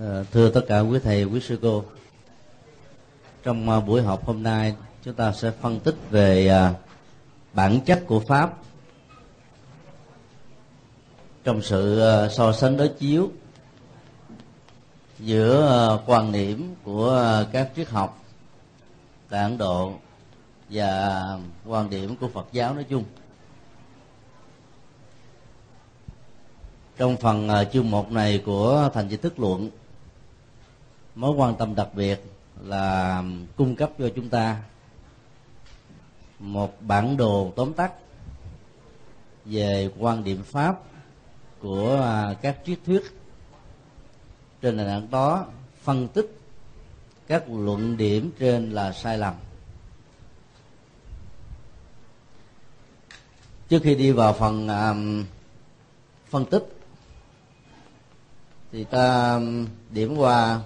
Ờ, thưa tất cả quý thầy, quý sư cô, trong ờ, buổi họp hôm nay chúng ta sẽ phân tích về ờ, bản chất của pháp trong sự so sánh đối chiếu giữa quan điểm của các triết học tại Ấn Độ và quan điểm của Phật giáo nói chung. Trong phần chương một này của thành chỉ thức luận mối quan tâm đặc biệt là cung cấp cho chúng ta một bản đồ tóm tắt về quan điểm pháp của à, các triết thuyết. Trên nền tảng đó phân tích các luận điểm trên là sai lầm. Trước khi đi vào phần um, phân tích thì ta à, điểm qua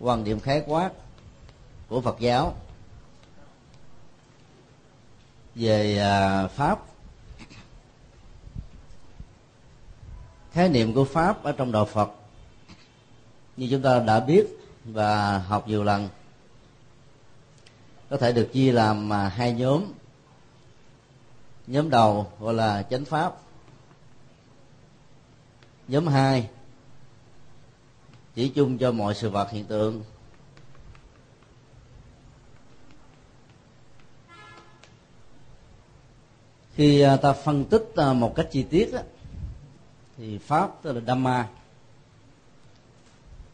quan điểm khái quát của Phật giáo về à, pháp. Khái niệm của pháp ở trong đạo Phật, như chúng ta đã biết và học nhiều lần, có thể được chia làm à, hai nhóm. Nhóm đầu gọi là chánh pháp. Nhóm hai chỉ chung cho mọi sự vật hiện tượng. Khi à, ta phân tích à, một cách chi tiết thì pháp, tức là Dhamma,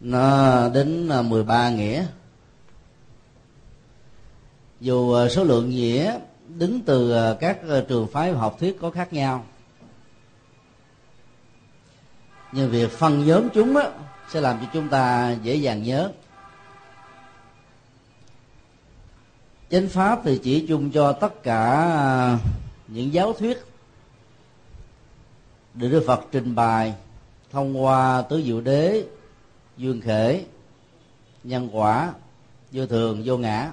nó đến à, 13 nghĩa. Dù số lượng nghĩa đứng từ các trường phái học thuyết có khác nhau, nhưng việc phân nhóm chúng đó sẽ làm cho chúng ta dễ dàng nhớ. Chánh pháp thì chỉ chung cho tất cả à, những giáo thuyết được Đức Phật trình bày thông qua tứ diệu đế, duyên khể, nhân quả, vô thường, vô ngã,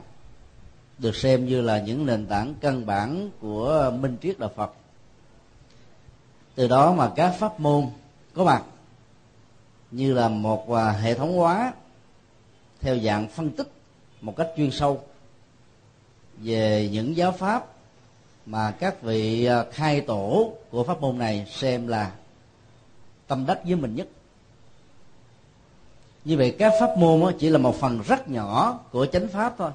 được xem như là những nền tảng căn bản của minh triết đạo Phật. Từ đó mà các pháp môn có mặt như là một à, hệ thống hóa theo dạng phân tích một cách chuyên sâu về những giáo pháp mà các vị à, khai tổ của pháp môn này xem là tâm đắc với mình nhất. Như vậy các pháp môn chỉ là một phần rất nhỏ của chánh pháp thôi.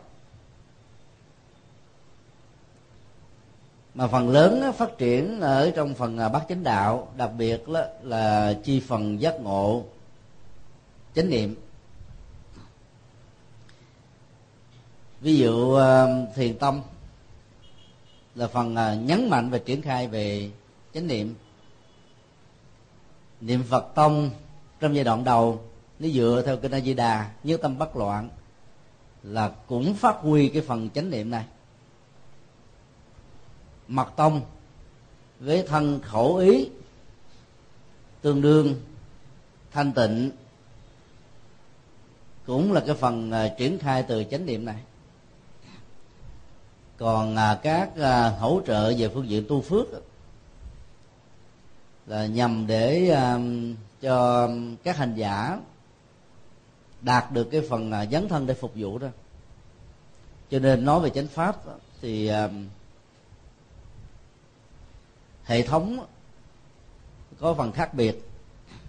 Mà phần lớn phát triển ở trong phần à, bát chánh đạo, đặc biệt là chi phần giác ngộ chánh niệm. Ví dụ ờ, thiền tâm là phần ờ, nhấn mạnh và triển khai về chánh niệm. Niệm phật tông trong giai đoạn đầu, nó dựa theo kinh a di đà như tâm bất loạn, là cũng phát huy cái phần chánh niệm này. Mật tông với thân khẩu ý, tương đương thanh tịnh cũng là cái phần à, triển khai từ chánh niệm này. Còn à, các à, hỗ trợ về phương diện tu phước là nhằm để cho các hành giả đạt được cái phần dấn thân để phục vụ đó. Cho nên nói về chánh pháp thì hệ thống có phần khác biệt.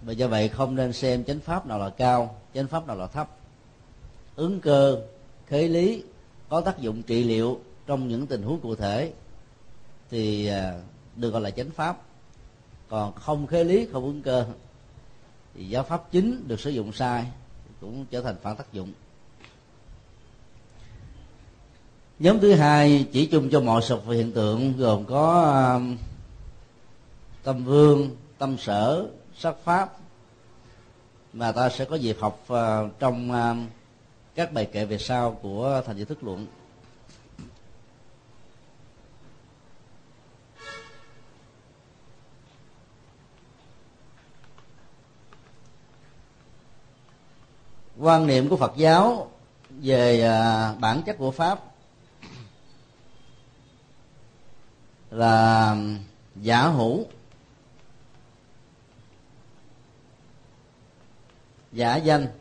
Và do vậy không nên xem chánh pháp nào là cao, chánh pháp nào là thấp ứng cơ khế lý có tác dụng trị liệu trong những tình huống cụ thể thì à, được gọi là chánh pháp. Còn không khế lý, không ứng cơ thì giáo pháp chính được sử dụng sai cũng trở thành phản tác dụng. Nhóm thứ hai chỉ chung cho mọi sự và hiện tượng gồm có à, tâm vương, tâm sở sắc pháp. Mà ta sẽ có dịp học à, trong các bài kệ về sau của thành giới thức luận. Quan niệm của phật giáo về à, bản chất của pháp là giả hữu. Giả danh.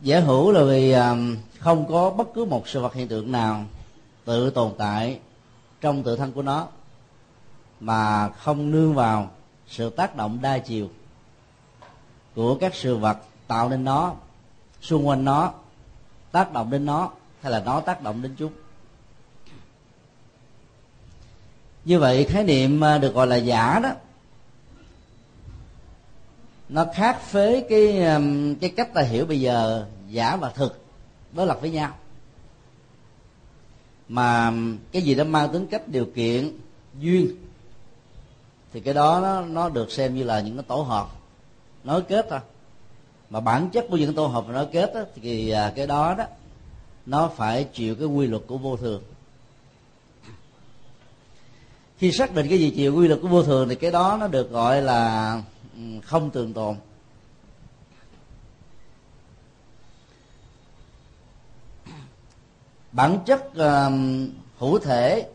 Giả hữu là vì um, không có bất cứ một sự vật hiện tượng nào tự tồn tại trong tự thân của nó, mà không nương vào sự tác động đa chiều của các sự vật tạo nên nó, xung quanh nó, tác động đến nó, hay là nó tác động đến chúng. Như vậy khái niệm uh, được gọi là giả đó nó khác với cái um, cái cách ta hiểu bây giờ giả và thực đối lập với nhau. Mà um, cái gì đó mang tính cách điều kiện duyên thì cái đó nó, nó được xem như là những cái tổ hợp nối kết thôi. Mà bản chất của những tổ hợp nối kết đó, thì à, cái đó đó nó phải chịu cái quy luật của vô thường. Khi xác định cái gì chịu quy luật của vô thường thì cái đó nó được gọi là Ừ, không tường tồn. Bản chất uh, hữu thể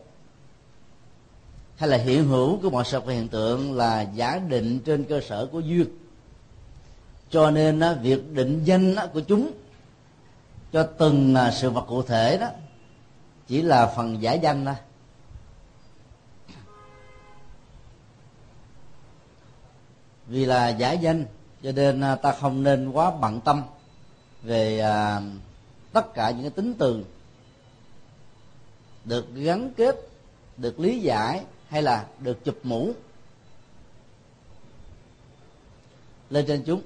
hay là hiện hữu của mọi sự vật hiện tượng là giả định trên cơ sở của duyên. Cho nên uh, việc định danh uh, của chúng cho từng uh, sự vật cụ thể đó chỉ là phần giả danh thôi. Vì là giả danh cho nên à, ta không nên quá bận tâm về à, tất cả những cái tính từ được gắn kết được lý giải hay là được chụp mũ lên trên chúng.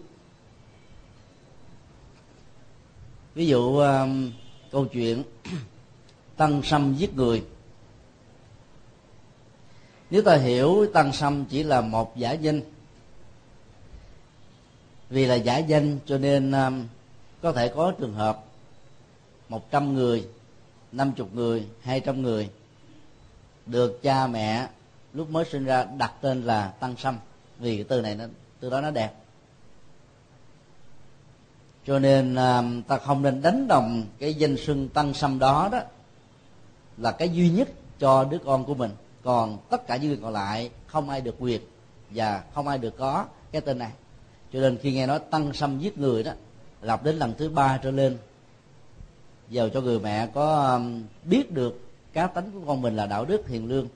Ví dụ à, câu chuyện tăng sâm giết người. Nếu ta hiểu tăng sâm chỉ là một giả danh vì là giả danh cho nên um, có thể có trường hợp một trăm người năm chục người hai trăm người được cha mẹ lúc mới sinh ra đặt tên là tăng sâm vì cái từ này nó từ đó nó đẹp. Cho nên um, ta không nên đánh đồng cái danh xưng tăng sâm đó đó là cái duy nhất cho đứa con của mình. Còn tất cả những người còn lại không ai được quyền và không ai được có cái tên này cho nên khi nghe nói tăng xâm giết người đó lặp đến lần thứ ba trở lên, giàu cho người mẹ có um, biết được cá tánh của con mình là đạo đức hiền lương,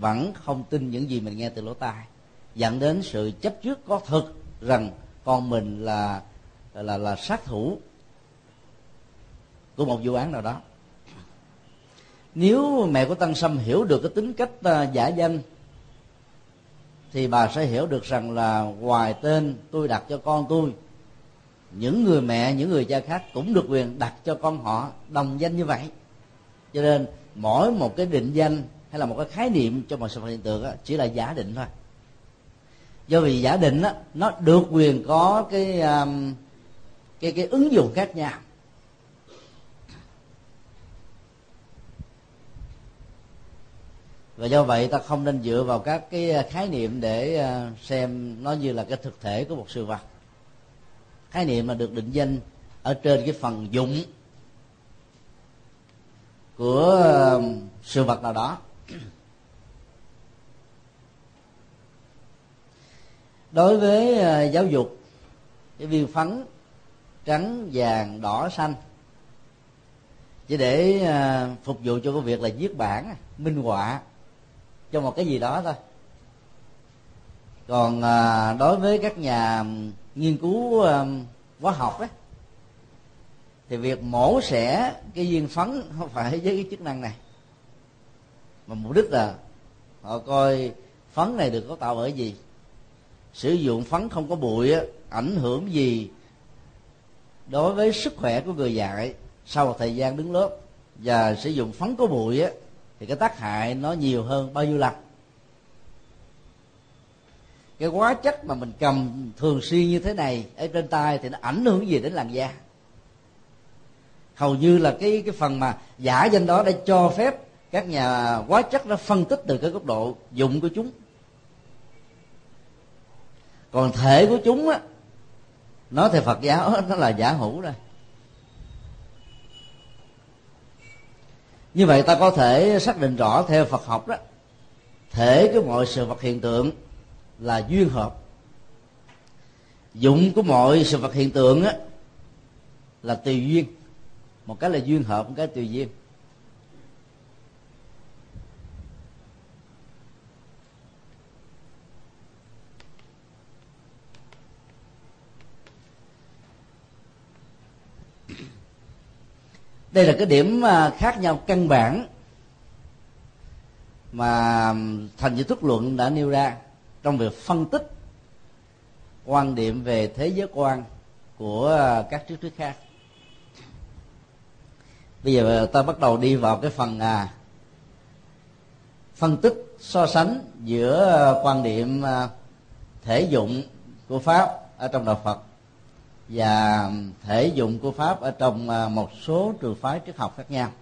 vẫn không tin những gì mình nghe từ lỗ tai, dẫn đến sự chấp trước có thực rằng con mình là là là sát thủ của một vụ án nào đó. Nếu mẹ của tăng sâm hiểu được cái tính cách uh, giả danh thì bà sẽ hiểu được rằng là ngoài tên tôi đặt cho con tôi. Những người mẹ những người cha khác cũng được quyền đặt cho con họ đồng danh như vậy. Cho nên mỗi một cái định danh hay là một cái khái niệm cho một sự vật hiện tượng đó, chỉ là giả định thôi. Do vì giả định đó, nó được quyền có cái um, cái cái ứng dụng khác nhau. Và do vậy ta không nên dựa vào các cái à, khái niệm để à, xem nó như là cái thực thể của một sự vật. Khái niệm mà được định danh ở trên cái phần dụng của à, sự vật nào đó. Đối với giáo dục, cái viên phấn trắng, vàng, đỏ, xanh, chỉ để phục vụ cho cái việc là viết bản minh họa cho một cái gì đó thôi. Còn à, đối với các nhà nghiên cứu à, hóa học ấy, thì việc mổ xẻ cái viên phấn không phải với cái chức năng này. Mà mục đích là họ coi phấn này được có tạo bởi gì. Sử dụng phấn không có bụi á, ảnh hưởng gì đối với sức khỏe của người dạy sau một thời gian đứng lớp. Và sử dụng phấn có bụi á, thì cái tác hại nó nhiều hơn bao nhiêu lần. Cái hóa chất mà mình cầm thường xuyên như thế này ở trên tay thì nó ảnh hưởng gì đến làn da? Hầu như là cái cái phần mà giả danh đó đã cho phép các nhà hóa chất nó phân tích từ cái góc độ dụng của chúng. Còn thể của chúng á, nói theo phật giáo nó là giả hữu rồi. Như vậy ta có thể xác định rõ theo phật học đó, thể của mọi sự vật hiện tượng là duyên hợp. Dụng của mọi sự vật hiện tượng á, là tùy duyên. Một cái là duyên hợp, một cái tùy duyên. Đây là cái điểm à, khác nhau căn bản mà thành viên thức luận đã nêu ra trong việc phân tích quan điểm về thế giới quan của à, các triết thuyết khác. Bây giờ à, ta bắt đầu đi vào cái phần à, phân tích so sánh giữa quan điểm thể dụng của pháp ở trong đạo phật và thể dụng của pháp ở trong à, một số trường phái triết học khác nhau.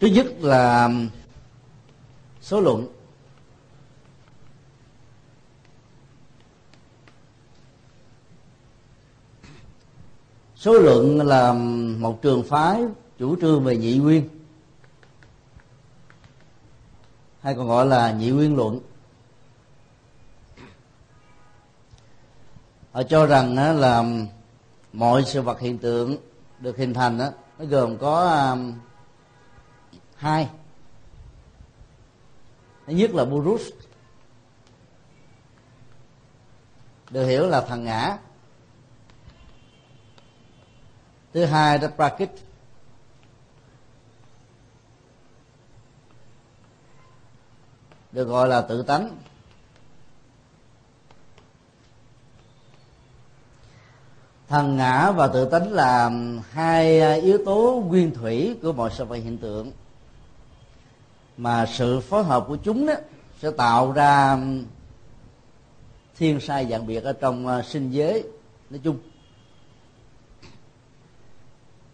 Thứ nhất là số luận. Số luận là một trường phái chủ trương về nhị nguyên hay còn gọi là nhị nguyên luận. Họ cho rằng là mọi sự vật hiện tượng được hình thành đó, nó gồm có um, hai. Thứ nhất là Burus được hiểu là thằng ngã. Thứ hai là Prakrit. Được gọi là tự tánh. Thần ngã và tự tánh là hai yếu tố nguyên thủy của mọi sự vật hiện tượng. Mà sự phối hợp của chúng đó sẽ tạo ra thiên sai dạng biệt ở trong à, sinh giới, nói chung.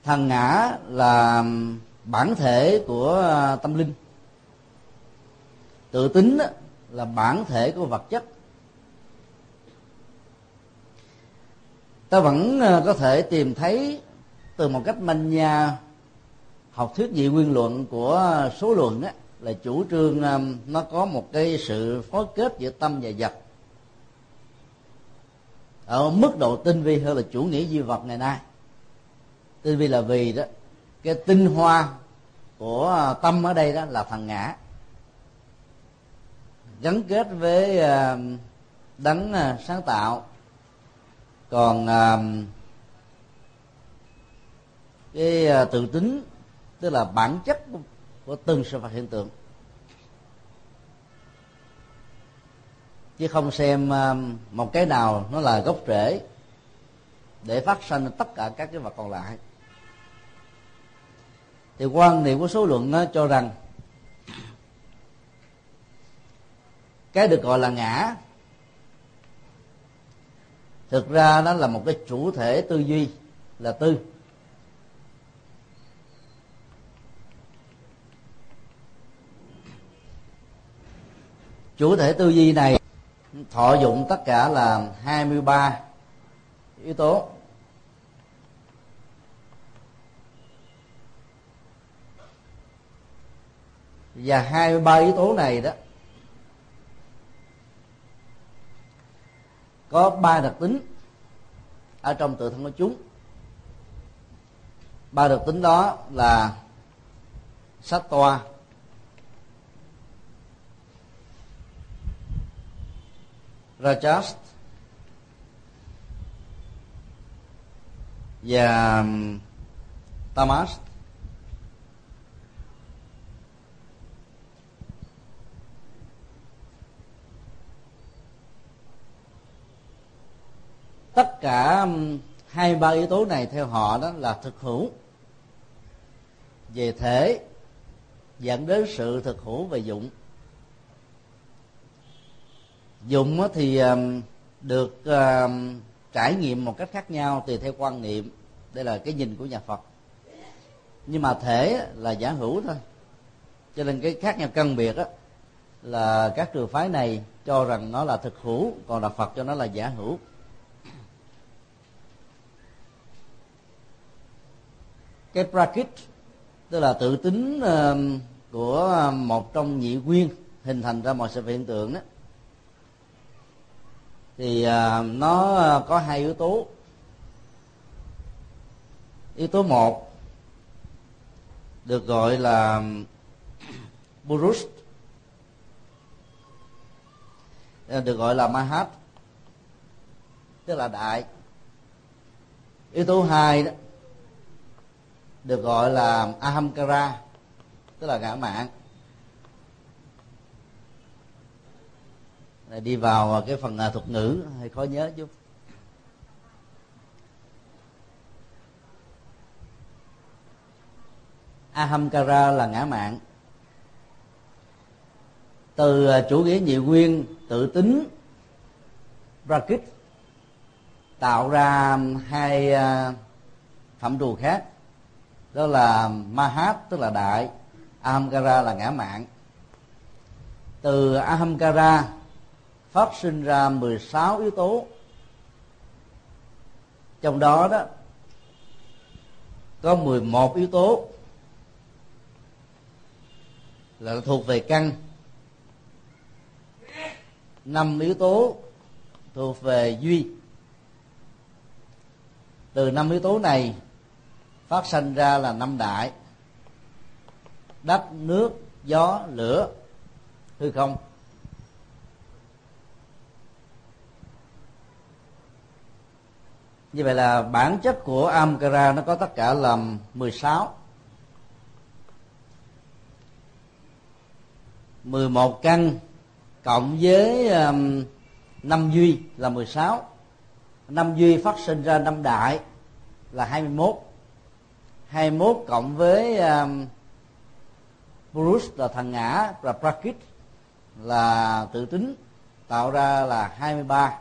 Thần ngã là bản thể của à, tâm linh tự tính là bản thể của vật chất. Ta vẫn ờ, có thể tìm thấy từ một cách manh nha học thuyết dị nguyên luận của số luận á, là chủ trương ờ, nó có một cái sự phối kết giữa tâm và vật. Ở mức độ tinh vi hơn là chủ nghĩa duy vật ngày nay. Tinh vi là vì đó cái tinh hoa của ờ, tâm ở đây đó là thằng ngã gắn kết với ờ, đấng ờ, sáng tạo. Còn ờ, cái tự tính tức là bản chất của, từng sự vật hiện tượng. Chứ không xem một cái nào nó là gốc rễ để phát sinh tất cả các cái vật còn lại. Thì quan niệm của số luận cho rằng cái được gọi là ngã. Thực ra nó là một cái chủ thể tư duy là tư. Chủ thể tư duy này thọ dụng tất cả là 23 yếu tố. Và 23 yếu tố này đó có ba đặc tính ở trong tự thân của chúng. Ba đặc tính đó là sát toa rajas và um, tamas. Tất cả um, hai ba yếu tố này theo họ đó là thực hữu. Về thể, dẫn đến sự thực hữu về dụng. Dụng thì um, được um, trải nghiệm một cách khác nhau tùy theo quan niệm. Đây là cái nhìn của nhà phật. Nhưng mà thể là giả hữu thôi. Cho nên cái khác nhau căn biệt á là các trường phái này cho rằng nó là thực hữu, còn là phật cho nó là giả hữu. Cái prakrit tức là tự tính của một trong nhị nguyên hình thành ra mọi sự hiện tượng đó. Thì à, nó có hai yếu tố. Yếu tố một được gọi là Burus à, được gọi là Mahat, tức là đại. Yếu tố hai đó được gọi là Ahamkara, tức là ngã mạng đi vào cái phần à, thuật ngữ hay khó nhớ chút. Ahamkara là ngã mạng từ à, chủ nghĩa nhị nguyên, tự tính rakit tạo ra hai à, phạm trù khác đó là mahat, tức là đại. Ahamkara là ngã mạng từ ahamkara phát sinh ra 16 yếu tố. Trong đó đó, có 11 yếu tố là thuộc về căn. Năm yếu tố thuộc về duy. Từ năm yếu tố này phát sinh ra là năm đại. Đất nước gió lửa hư không. Như vậy là bản chất của Amkara nó có tất cả là 16 11 căn cộng với um, 5 duy là 16 năm duy phát sinh ra năm đại là 21 21 cộng với um, Purus là thằng ngã và Prakrit là tự tính tạo ra là 23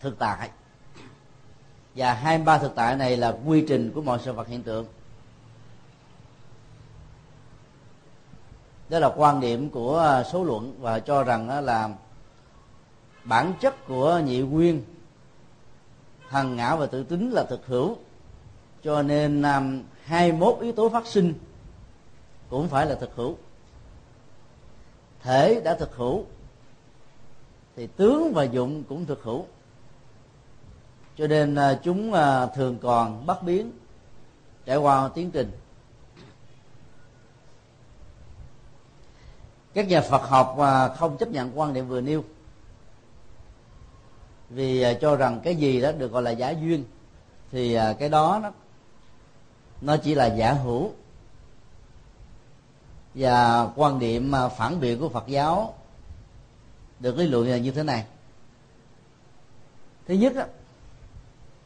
thực tại. Và 23 thực tại này là quy trình của mọi sự vật hiện tượng. Đó là quan điểm của à, số luận và cho rằng là bản chất của nhị nguyên thần ngã và tự tính là thực hữu. Cho nên um, 21 yếu tố phát sinh cũng phải là thực hữu. Thể đã thực hữu, thì tướng và dụng cũng thực hữu. Cho nên à, chúng à, thường còn bất biến, trải qua tiến trình. Các nhà Phật học à, không chấp nhận quan điểm vừa nêu, vì cho rằng cái gì đó được gọi là giả duyên, thì cái đó nó nó chỉ là giả hữu. Và quan điểm à, phản biện của Phật giáo được lý luận là như thế này. Thứ nhất á,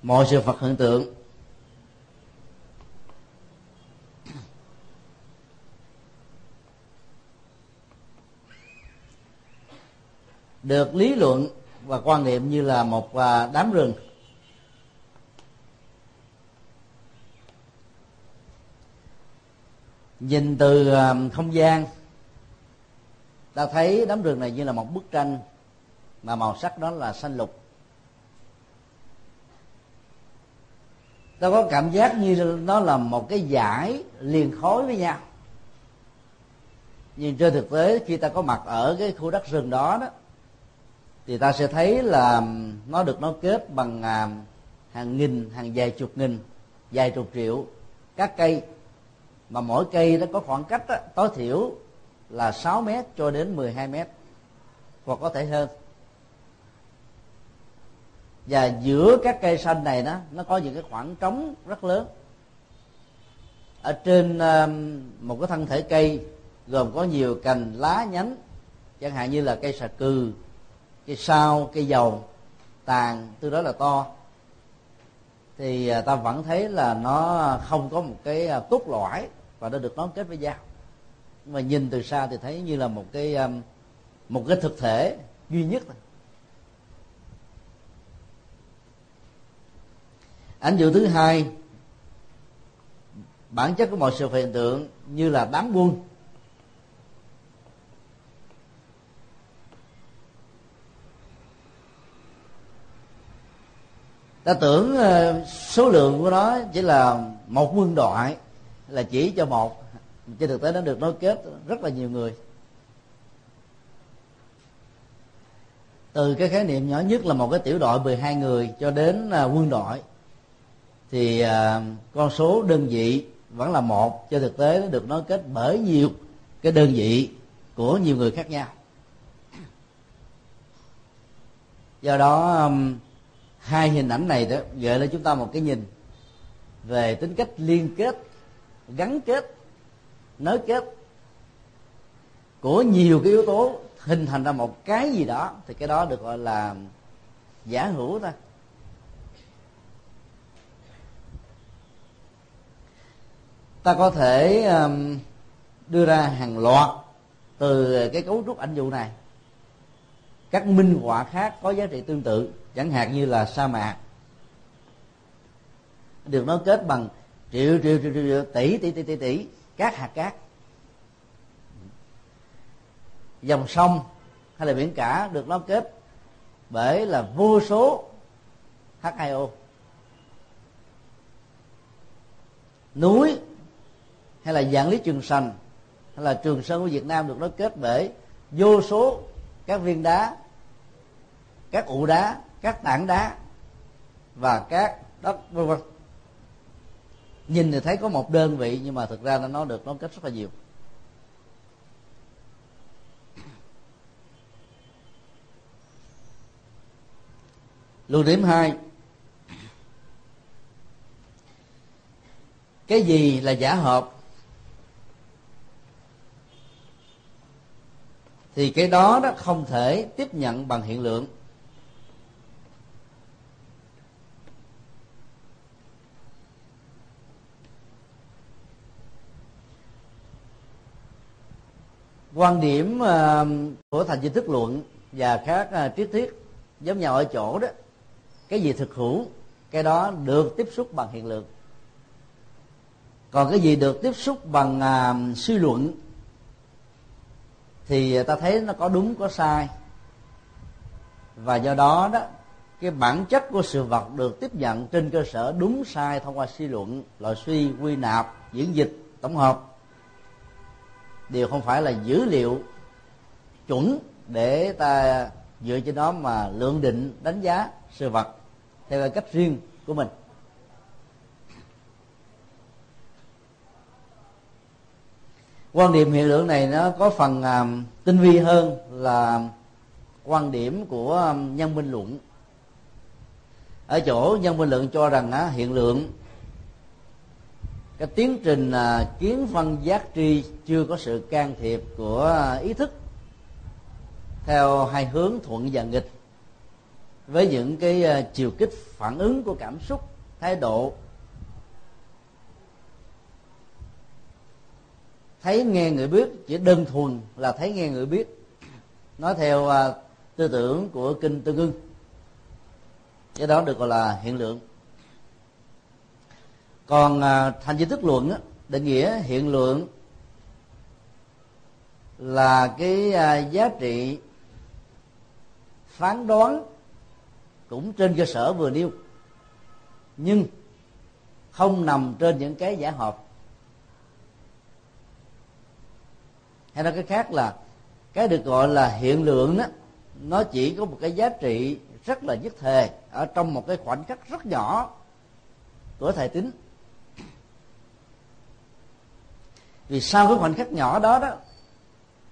mọi sự vật hiện tượng được lý luận và quan niệm như là một à, đám rừng. Nhìn từ ờ, không gian, ta thấy đám rừng này như là một bức tranh mà màu sắc đó là xanh lục. Ta có cảm giác như nó là một cái giải liền khối với nhau. Nhưng trên thực tế, khi ta có mặt ở cái khu đất rừng đó đó, thì ta sẽ thấy là nó được nối kết bằng à, hàng nghìn, hàng vài chục nghìn, vài chục triệu các cây mà mỗi cây nó có khoảng cách đó, tối thiểu là 6 mét cho đến 12 mét hoặc có thể hơn. Và giữa các cây xanh này nó nó có những cái khoảng trống rất lớn. Ở trên um, một cái thân thể cây gồm có nhiều cành lá nhánh chẳng hạn như là cây xà cừ cây sao cây dầu tàn từ đó là to thì à, ta vẫn thấy là nó không có một cái à, cốt lõi và nó được nối kết với nhau. Mà nhìn từ xa thì thấy như là một cái à, một cái thực thể duy nhất thôi. Ảnh dụ thứ hai, bản chất của mọi sự hiện tượng như là đám quân. Ta tưởng ờ, số lượng của nó chỉ là một quân đội, là chỉ cho một. Trên thực tế nó được nối kết rất là nhiều người. Từ cái khái niệm nhỏ nhất là một cái tiểu đội 12 người cho đến ờ, quân đội, thì ờ, con số đơn vị vẫn là một. Cho thực tế nó được nối kết bởi nhiều cái đơn vị của nhiều người khác nhau. Do đó hai hình ảnh này đó gợi lên chúng ta một cái nhìn về tính cách liên kết gắn kết nối kết của nhiều cái yếu tố hình thành ra một cái gì đó thì cái đó được gọi là giả hữu thôi. Ta có thể um, đưa ra hàng loạt từ cái cấu trúc ảnh dụ này. Các minh họa khác có giá trị tương tự chẳng hạn như là sa mạc. Được nó kết bằng triệu triệu triệu, triệu, tỷ tỷ tỷ tỷ tỷ các hạt cát. Dòng sông hay là biển cả được nó kết bởi là vô số H2O núi hay là dạng lý trường sành hay là trường sơn của Việt Nam được nó kết bởi vô số các viên đá các ụ đá các tảng đá và các đất, vân vân. Nhìn thì thấy có một đơn vị nhưng mà thực ra nó được nó kết rất là nhiều. Lưu điểm hai. Cái gì là giả hợp? Thì cái đó đó không thể tiếp nhận bằng hiện lượng. Quan điểm ờ, của thành di thức luận và các ờ, triết thuyết giống nhau ở chỗ đó cái gì thực hữu cái đó được tiếp xúc bằng hiện lượng. Còn cái gì được tiếp xúc bằng uh, suy luận thì ta thấy nó có đúng có sai. Và do đó đó cái bản chất của sự vật được tiếp nhận trên cơ sở đúng sai thông qua suy luận loại suy quy nạp diễn dịch tổng hợp đều không phải là dữ liệu chuẩn để ta dựa trên đó mà lượng định đánh giá sự vật theo cách riêng của mình. Quan điểm hiện lượng này nó có phần uh, tinh vi hơn là quan điểm của um, nhân minh luận. Ở chỗ nhân minh luận cho rằng uh, hiện lượng cái tiến trình à, kiến phân giác tri chưa có sự can thiệp của à, ý thức theo hai hướng thuận và nghịch. Với những cái à, chiều kích phản ứng của cảm xúc, thái độ, thấy nghe người biết, chỉ đơn thuần là thấy nghe người biết. Nói theo tư tưởng của kinh tương ưng. Cái đó được gọi là hiện lượng còn à, thành di thức luận á, định nghĩa hiện lượng là cái à, giá trị phán đoán cũng trên cơ sở vừa nêu nhưng không nằm trên những cái giả hợp hay nói cái khác là cái được gọi là hiện lượng đó nó chỉ có một cái giá trị rất là nhất thề ở trong một cái khoảnh khắc rất nhỏ của thời tính vì sau cái khoảnh khắc nhỏ đó đó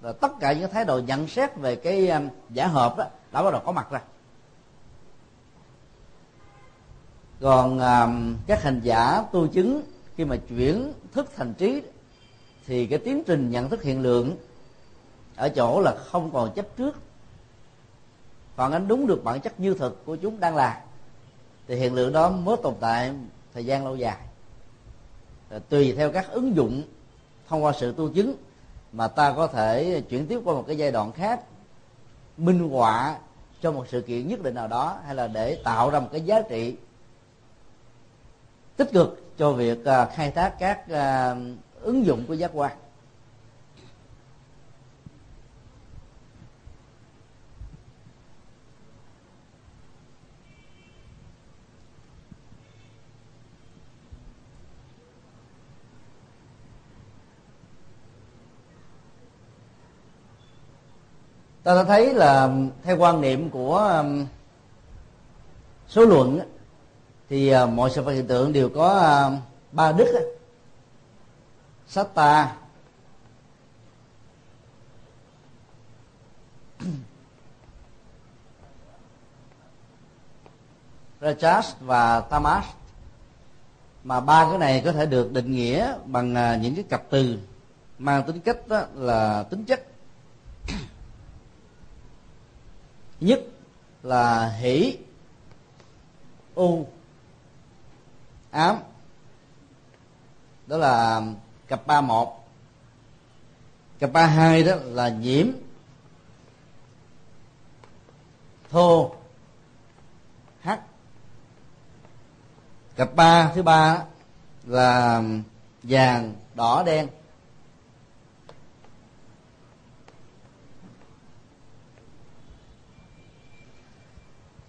là tất cả những thái độ nhận xét về cái um, giả hợp đó đã bắt đầu có mặt ra. Còn um, các hành giả tu chứng khi mà chuyển thức thành trí thì cái tiến trình nhận thức hiện lượng ở chỗ là không còn chấp trước. Phản ánh đúng được bản chất như thực của chúng đang là thì hiện lượng đó mới tồn tại thời gian lâu dài. Tùy theo các ứng dụng thông qua sự tu chứng mà ta có thể chuyển tiếp qua một cái giai đoạn khác, minh họa cho một sự kiện nhất định nào đó, hay là để tạo ra một cái giá trị tích cực cho việc à, khai thác các à, ứng dụng của giác quan. Ta đã thấy là theo quan niệm của um, số luận thì à, mọi sự vật hiện tượng đều có à, ba đức sát ta. Rajas và Tamas. Mà ba cái này có thể được định nghĩa bằng à, những cái cặp từ mang tính cách đó là tính chất. Nhất là hỷ, u, ám. Đó là cặp ba một. Cặp ba hai đó là nhiễm, thô, hắc. Cặp ba thứ ba là vàng, đỏ, đen.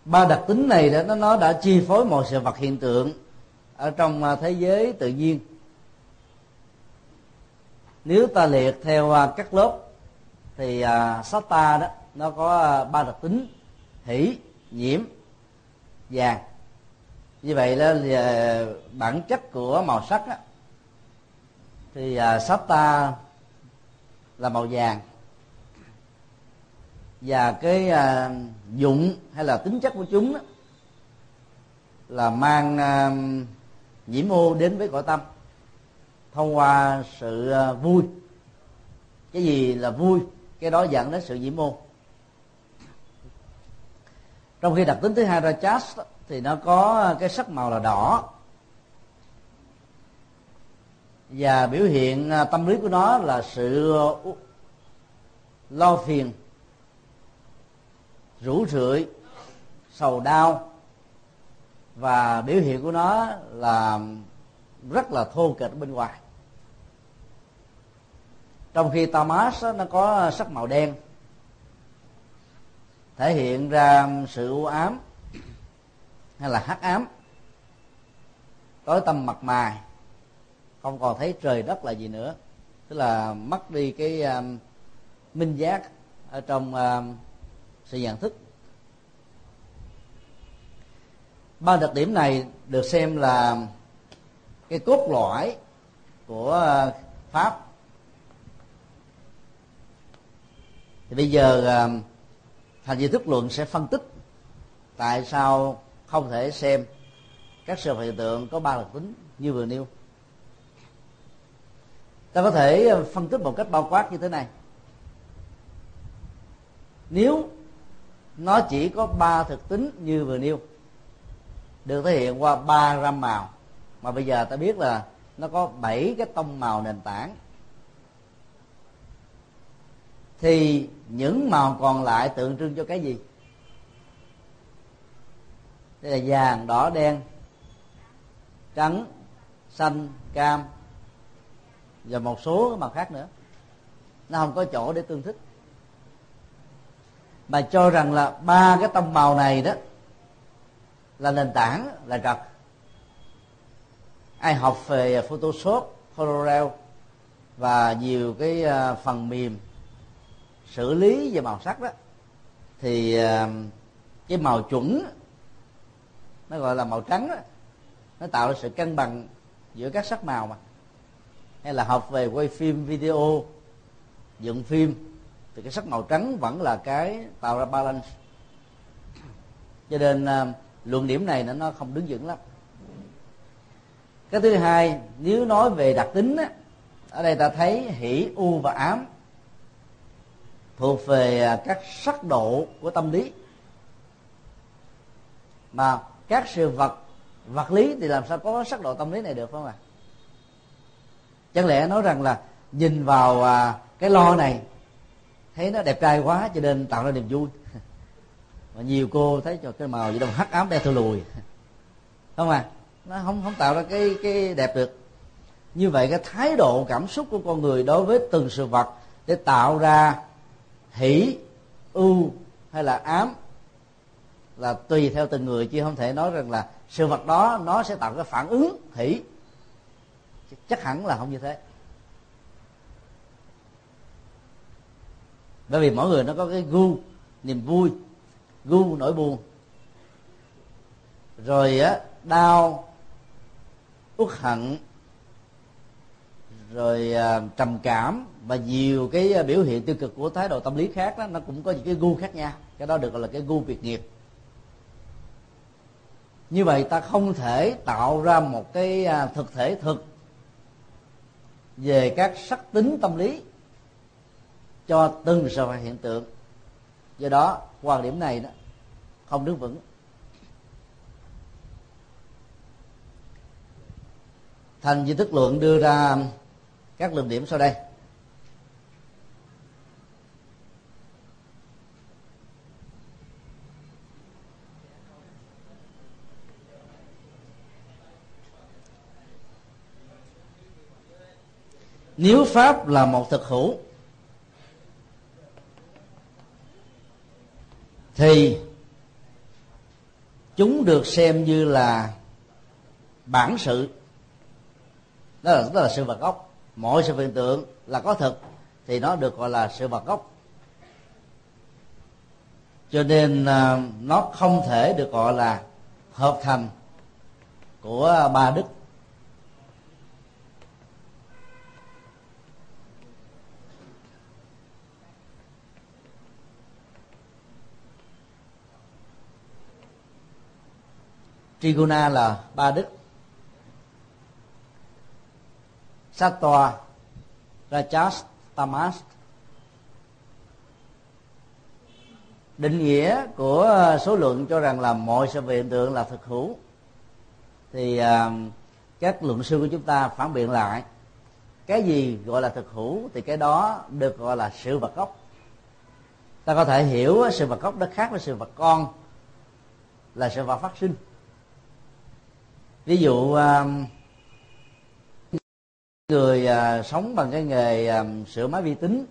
Ba đặc tính này đó nó nó đã chi phối mọi sự vật hiện tượng ở trong à, thế giới tự nhiên. Nếu ta liệt theo à, các lớp thì à, uh, ta đó nó có ba đặc tính hỷ nhiễm vàng. Như vậy là bản chất của màu sắc đó, thì ta là màu vàng và cái à, dụng hay là tính chất của chúng đó, là mang à, nhiễm ô đến với cõi tâm thông qua sự à, vui. Cái gì là vui? Cái đó dẫn đến sự nhiễm ô. Trong khi đặc tính thứ hai ra chát thì nó có à, cái sắc màu là đỏ. Và biểu hiện à, tâm lý của nó là sự lo phiền rủ rượi sầu đau. Và biểu hiện của nó là rất là thô kệch bên ngoài. Trong khi tamas nó có sắc màu đen thể hiện ra sự u ám hay là hắc ám. Tối tâm mặt mày không còn thấy trời đất là gì nữa. Tức là mất đi cái um, minh giác ở trong um, sự nhận thức. Ba đặc điểm này được xem là cái cốt lõi của ờ, pháp. Thì bây giờ ờ, thành viên thức luận sẽ phân tích tại sao không thể xem các sự hiện tượng có ba đặc tính như vừa nêu. Ta có thể ờ, phân tích một cách bao quát như thế này. Nếu nó chỉ có ba thực tính như vừa nêu. Được thể hiện qua ba ram màu. Mà bây giờ ta biết là nó có bảy cái tông màu nền tảng. Thì những màu còn lại tượng trưng cho cái gì? Đây là vàng, đỏ, đen, trắng, xanh, cam và một số màu khác nữa. Nó không có chỗ để tương thích mà cho rằng là ba cái tông màu này đó là nền tảng là trật ai học về photoshop corel và nhiều cái à, phần mềm xử lý về màu sắc đó thì à, cái màu chuẩn nó gọi là màu trắng đó, nó tạo ra sự cân bằng giữa các sắc màu mà. Hay là học về quay phim video dựng phim thì cái sắc màu trắng vẫn là cái tạo ra balance. Cho nên uh, luận điểm này nó không đứng vững lắm. Cái thứ hai nếu nói về đặc tính á, ở đây ta thấy hỷ u và ám thuộc về à, các sắc độ của tâm lý. Mà các sự vật vật lý thì làm sao có sắc độ tâm lý này được không ạ? À? chẳng lẽ nói rằng là nhìn vào à, cái lo này thấy nó đẹp trai quá cho nên tạo ra niềm vui. Mà nhiều cô thấy cho cái màu gì đâu, hắc ám đeo thưa lùi. Không à nó không không tạo ra cái cái đẹp được. Như vậy cái thái độ, cảm xúc của con người đối với từng sự vật để tạo ra hỷ, ưu hay là ám là tùy theo từng người, chứ không thể nói rằng là sự vật đó nó sẽ tạo cái phản ứng hỷ. Chắc hẳn là không như thế. Bởi vì mỗi người nó có cái gu niềm vui. Gu nỗi buồn. Rồi á đau uất hận rồi à, trầm cảm và nhiều cái à, biểu hiện tiêu cực của thái độ tâm lý khác đó nó cũng có những cái gu khác nhau. Cái đó được gọi là cái gu việc nghiệp. Như vậy ta không thể tạo ra một cái à, thực thể thực về các sắc tính tâm lý cho từng sự vật hiện tượng. Do đó, quan điểm này đó, không đứng vững. Thành di thức luận đưa ra các luận điểm sau đây. Nếu pháp là một thực hữu thì chúng được xem như là bản sự. Đó là, đó là sự vật gốc. Mọi sự hiện tượng là có thực thì nó được gọi là sự vật gốc. Cho nên à, nó không thể được gọi là hợp thành của ba đức. Triguna là ba đức. Sattva rajas tamas. Định nghĩa của ờ, số lượng cho rằng là mọi sự hiện tượng là thực hữu. Thì uh, các luận sư của chúng ta phản biện lại. Cái gì gọi là thực hữu thì cái đó được gọi là sự vật gốc. Ta có thể hiểu sự vật gốc nó khác với sự vật con là sự vật phát sinh ví dụ um, người à, sống bằng cái nghề à, sửa máy vi tính,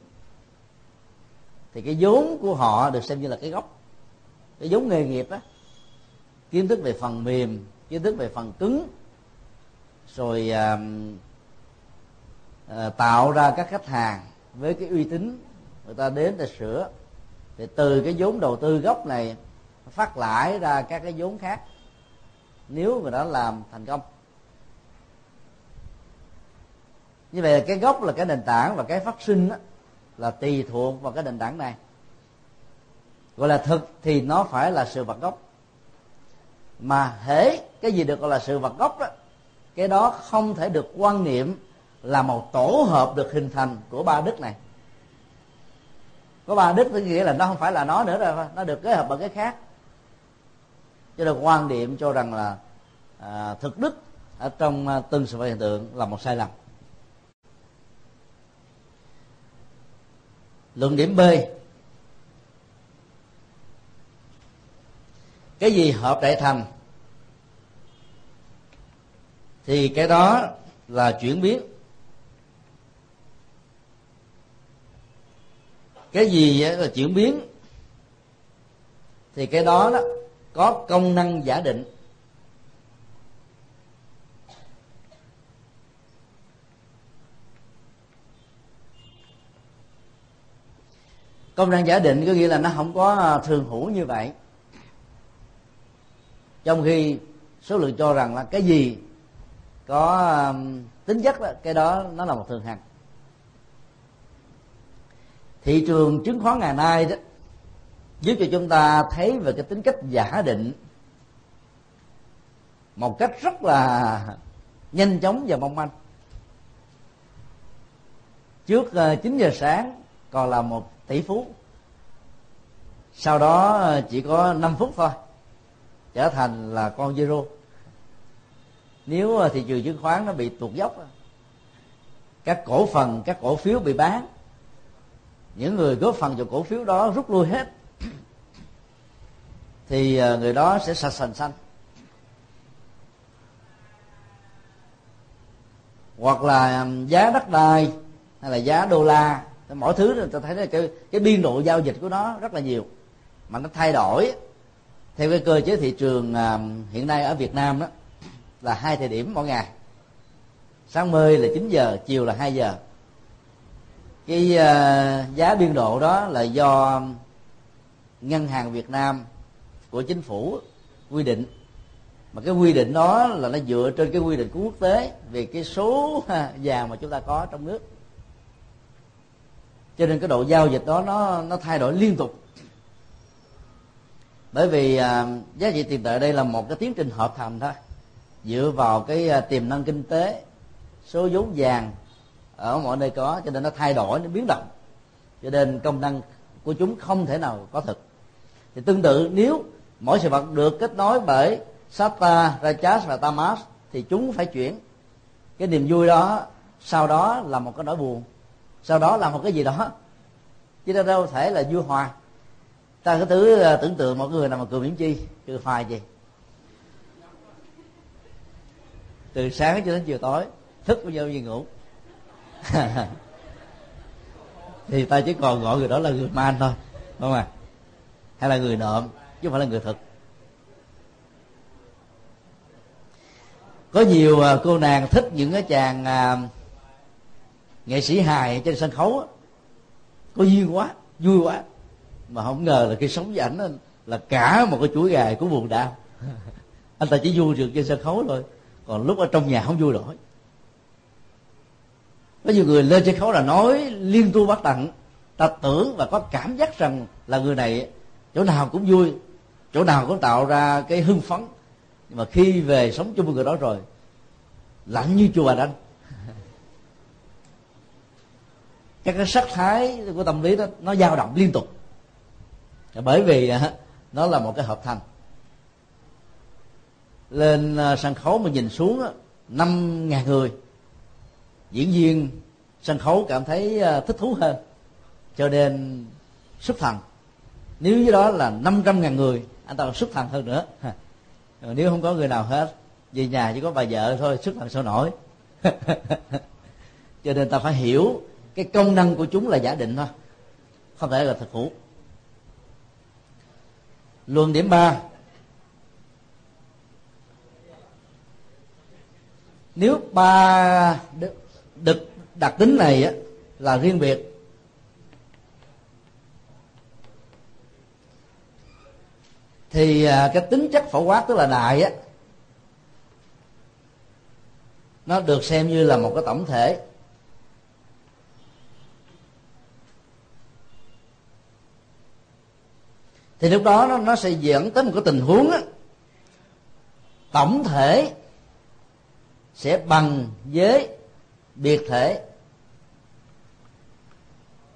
thì cái vốn của họ được xem như là cái gốc, cái vốn nghề nghiệp á. Kiến thức về phần mềm, kiến thức về phần cứng, rồi um, à, tạo ra các khách hàng với cái uy tín người ta đến để sửa. Thì từ cái vốn đầu tư gốc này phát lãi ra các cái vốn khác nếu người đó làm thành công. Như vậy cái gốc là cái nền tảng và cái phát sinh đó, là tùy thuộc vào cái nền tảng này. Gọi là thực thì nó phải là sự vật gốc. Mà hễ cái gì được gọi là sự vật gốc đó cái đó không thể được quan niệm là một tổ hợp được hình thành của ba đức này. Có ba đức có nghĩa là nó không phải là nó nữa rồi nó được kết hợp bằng cái khác cho nên quan điểm cho rằng là à, thực đức ở trong à, từng sự hiện tượng là một sai lầm. Luận điểm b. Cái gì hợp đại thành? Thì cái đó là chuyển biến. Cái gì là chuyển biến? Thì cái đó đó có công năng giả định. Công năng giả định có nghĩa là nó không có à, thường hữu như vậy. Trong khi số lượng cho rằng là cái gì có à, tính chất đó, cái đó nó là một thường hằng. Thị trường chứng khoán ngày nay đó giúp cho chúng ta thấy về cái tính cách giả định một cách rất là nhanh chóng và mong manh. Trước ờ, 9 giờ sáng, còn là một tỷ phú. Sau đó ờ, chỉ có 5 phút thôi, trở thành là con zero. Nếu ờ, thị trường chứng khoán nó bị tuột dốc, các cổ phần, các cổ phiếu bị bán, những người góp phần vào cổ phiếu đó rút lui hết thì ờ, người đó sẽ sạch sành xanh hoặc là giá đất đai hay là giá đô la mỗi thứ người ta thấy là cái cái biên độ giao dịch của nó rất là nhiều. Mà nó thay đổi theo cái cơ chế thị trường hiện nay ở Việt Nam đó là hai thời điểm mỗi ngày. Sáng mười là 9 giờ chiều là 2 giờ. Cái uh, giá biên độ đó là do ngân hàng Việt Nam của chính phủ quy định. Mà cái quy định đó là nó dựa trên cái quy định của quốc tế về cái số vàng mà chúng ta có trong nước. Cho nên cái độ giao dịch đó nó nó thay đổi liên tục. Bởi vì à, giá trị tiền tệ đây là một cái tiến trình hợp thành thôi. Dựa vào cái à, tiềm năng kinh tế số vốn vàng ở mọi nơi có cho nên nó thay đổi nó biến động. Cho nên công năng của chúng không thể nào có thực thì tương tự nếu mỗi sự vật được kết nối bởi Sata, Rajas và Tamas thì chúng phải chuyển. Cái niềm vui đó sau đó là một cái nỗi buồn. Sau đó là một cái gì đó. Chứ đâu thể là vui hòa. Ta cứ thử ờ, tưởng tượng một người nào mà cười miễn chi cười hoài gì từ sáng cho đến chiều tối thức bao giờ gì ngủ. Thì ta chỉ còn gọi người đó là người man thôi đúng không ạ? Hay là người nộm chứ không phải là người thực có nhiều à, cô nàng thích những cái chàng à, nghệ sĩ hài trên sân khấu có duyên quá vui quá. Mà không ngờ là khi sống với ảnh là cả một cái chuỗi gài của buồn đau. Anh ta chỉ vui được trên sân khấu thôi còn lúc ở trong nhà không vui nổi. Có nhiều người lên sân khấu là nói liên tu bắt tặng ta tưởng và có cảm giác rằng là người này chỗ nào cũng vui chỗ nào cũng tạo ra cái hưng phấn. Nhưng mà khi về sống chung với người đó rồi, lạnh như chùa đanh. Các cái sắc thái của tâm lý đó, nó dao động liên tục. Bởi vì à, nó là một cái hợp thành. Lên à, sân khấu mà nhìn xuống năm ngàn người. Diễn viên, sân khấu cảm thấy à, thích thú hơn. Cho nên, xuất thần. Nếu như đó là 500 ngàn người anh ta còn xuất thần hơn nữa. Nếu không có người nào hết về nhà chỉ có bà vợ thôi xuất thần sao nổi. Cho nên ta phải hiểu cái công năng của chúng là giả định thôi. Không thể là thực hữu luận điểm ba. Nếu ba đực đặc tính này á, là riêng biệt thì à, cái tính chất phổ quát tức là đại á nó được xem như là một cái tổng thể. Thì lúc đó nó, nó sẽ dẫn tới một cái tình huống á, tổng thể sẽ bằng với biệt thể.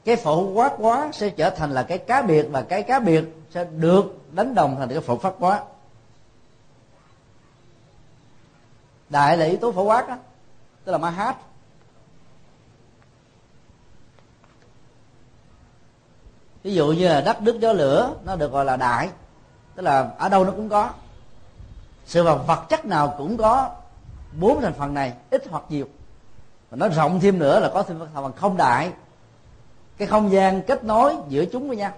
Cái phổ quát quá sẽ trở thành là cái cá biệt và cái cá biệt sẽ được đánh đồng thành cái phổ pháp quá đại là yếu tố phổ quát đó tức là ma hát ví dụ như là đất, nước, gió, lửa, nó được gọi là đại, tức là ở đâu nó cũng có. Sự vật vật chất nào cũng có bốn thành phần này, ít hoặc nhiều. Và nó rộng thêm nữa là có thêm thành phần không đại. Cái không gian kết nối giữa chúng với nhau.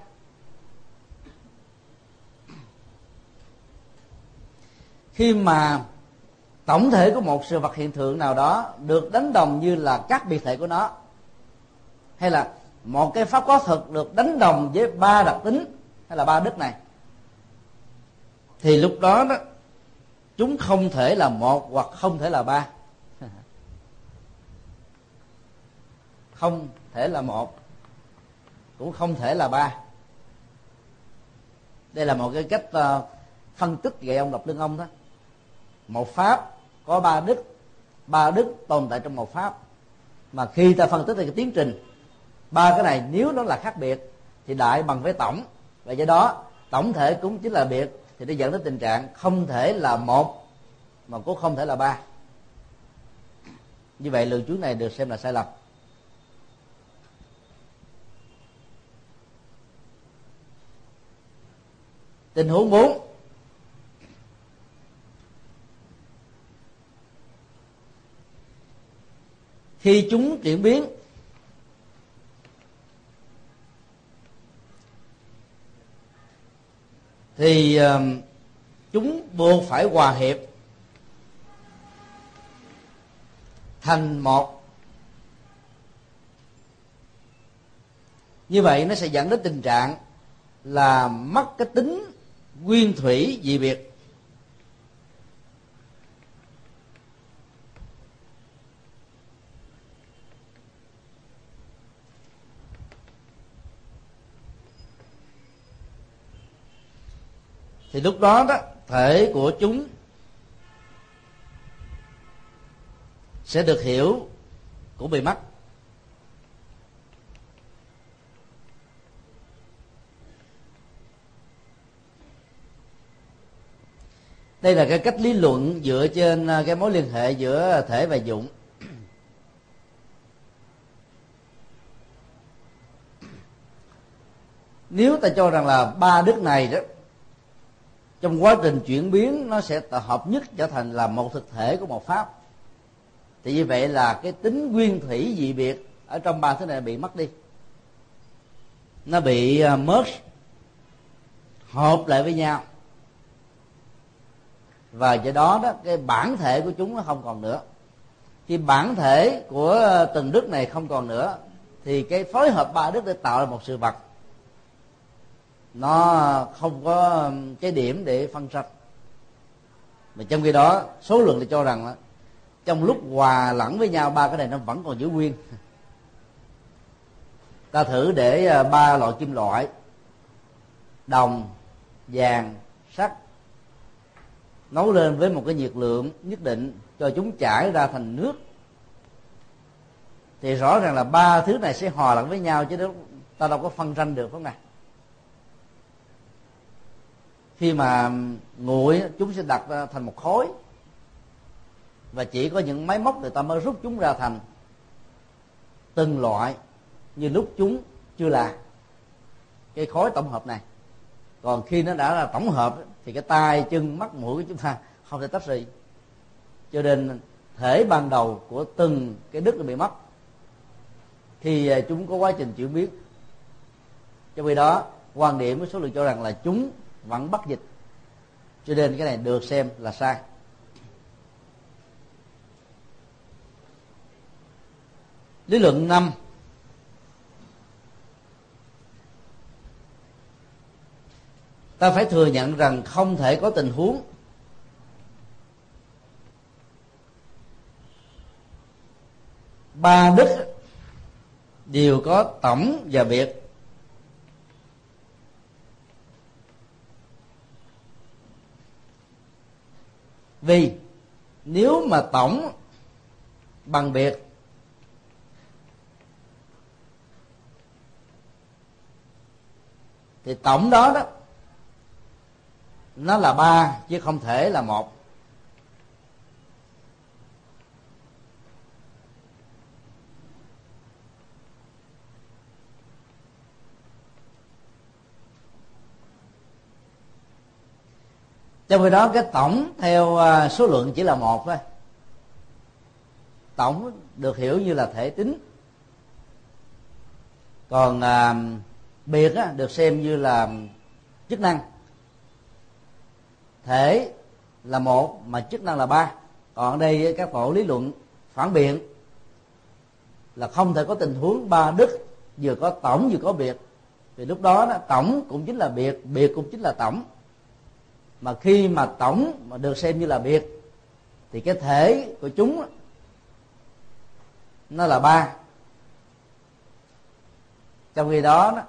Khi mà tổng thể của một sự vật hiện tượng nào đó được đánh đồng như là các biệt thể của nó hay là một cái pháp có thực được đánh đồng với ba đặc tính hay là ba đức này thì lúc đó đó chúng không thể là một hoặc không thể là ba. Không thể là một cũng không thể là ba. Đây là một cái cách uh, phân tích về ông độc lương ông đó một pháp, có ba đức ba đức tồn tại trong một pháp. Mà khi ta phân tích về cái tiến trình, ba cái này nếu nó là khác biệt thì đại bằng với tổng. Và do đó, tổng thể cũng chính là biệt thì nó dẫn đến tình trạng không thể là một, mà cũng không thể là ba. Như vậy lượng chú này được xem là sai lầm. Tình huống 4 khi chúng chuyển biến, thì chúng buộc phải hòa hiệp thành một. Như vậy nó sẽ dẫn đến tình trạng là mất cái tính nguyên thủy dị biệt. Thì lúc đó đó, thể của chúng sẽ được hiểu cũng bị mất đây là cái cách lý luận dựa trên à, cái mối liên hệ giữa thể và dụng. Nếu ta cho rằng là ba đức này đó trong quá trình chuyển biến nó sẽ hợp nhất trở thành là một thực thể của một pháp. Thì như vậy là cái tính nguyên thủy dị biệt ở trong ba thứ này bị mất đi. Nó bị uh, merge hợp lại với nhau. Và do đó đó cái bản thể của chúng nó không còn nữa. Khi bản thể của à, từng đức này không còn nữa thì cái phối hợp ba đức để tạo ra một sự vật nó không có cái điểm để phân sạch mà trong khi đó, số lượng thì cho rằng là trong lúc hòa lẫn với nhau, ba cái này nó vẫn còn giữ nguyên. Ta thử để à, ba loại kim loại, đồng, vàng sắt nấu lên với một cái nhiệt lượng nhất định cho chúng chảy ra thành nước. Thì rõ ràng là ba thứ này sẽ hòa lẫn với nhau, chứ đâu, ta đâu có phân tranh được không nào? Khi mà nguội chúng sẽ đặt ờ, thành một khối. Và chỉ có những máy móc người ta mới rút chúng ra thành từng loại như lúc chúng chưa là cái khối tổng hợp này. Còn khi nó đã là tổng hợp thì cái tay, chân, mắt, mũi của chúng ta không thể tách rời. Cho nên thể ban đầu của từng cái đức bị mất. Thì ờ, chúng có quá trình chuyển biến. Trong khi đó, quan điểm với số lượng cho rằng là chúng vẫn bắt dịch. Cho nên cái này được xem là sai. Lý luận năm. Ta phải thừa nhận rằng không thể có tình huống ba đức đều có tổng và biệt. Vì nếu mà tổng bằng biệt, thì tổng đó đó, nó là ba, chứ không thể là một. Trong khi đó cái tổng theo à, số lượng chỉ là một thôi. Tổng được hiểu như là thể tính. Còn à, biệt á, được xem như là chức năng. Thể là một mà chức năng là ba. Còn ở đây các tổ lý luận phản biện là không thể có tình huống ba đức vừa có tổng vừa có biệt. Thì lúc đó, đó tổng cũng chính là biệt biệt cũng chính là tổng mà khi mà tổng mà được xem như là biệt thì cái thể của chúng nó là ba. Trong khi đó,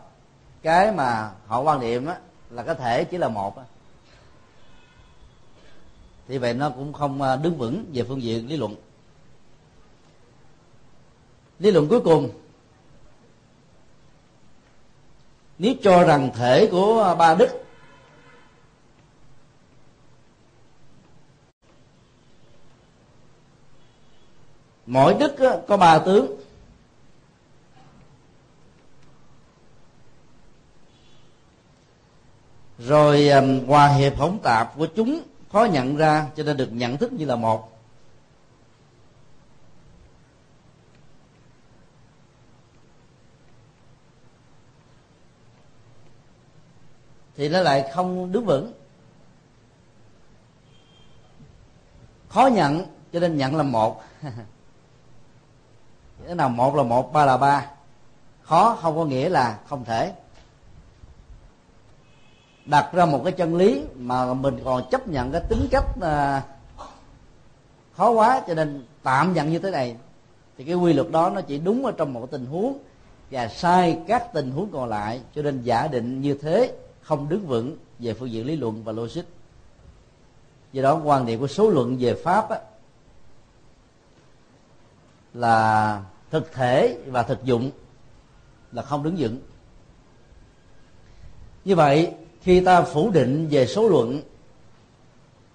cái mà họ quan niệm là cái thể chỉ là một thì vậy nó cũng không à, đứng vững về phương diện lý luận. Lý luận cuối cùng nếu cho rằng thể của à, ba đức mỗi đức có ba tướng. Rồi hòa hiệp hỗn tạp của chúng khó nhận ra cho nên được nhận thức như là một. Thì nó lại không đứng vững. Khó nhận cho nên nhận là một. cái nào một là một ba là ba. Khó không có nghĩa là không thể. Đặt ra một cái chân lý mà mình còn chấp nhận cái tính cách à, khó quá cho nên tạm nhận như thế này. Thì cái quy luật đó nó chỉ đúng ở trong một tình huống và sai các tình huống còn lại cho nên giả định như thế không đứng vững về phương diện lý luận và logic. Do đó quan điểm của số luận về pháp á, là thực thể và thực dụng, là không đứng vững. Như vậy, khi ta phủ định về số luận,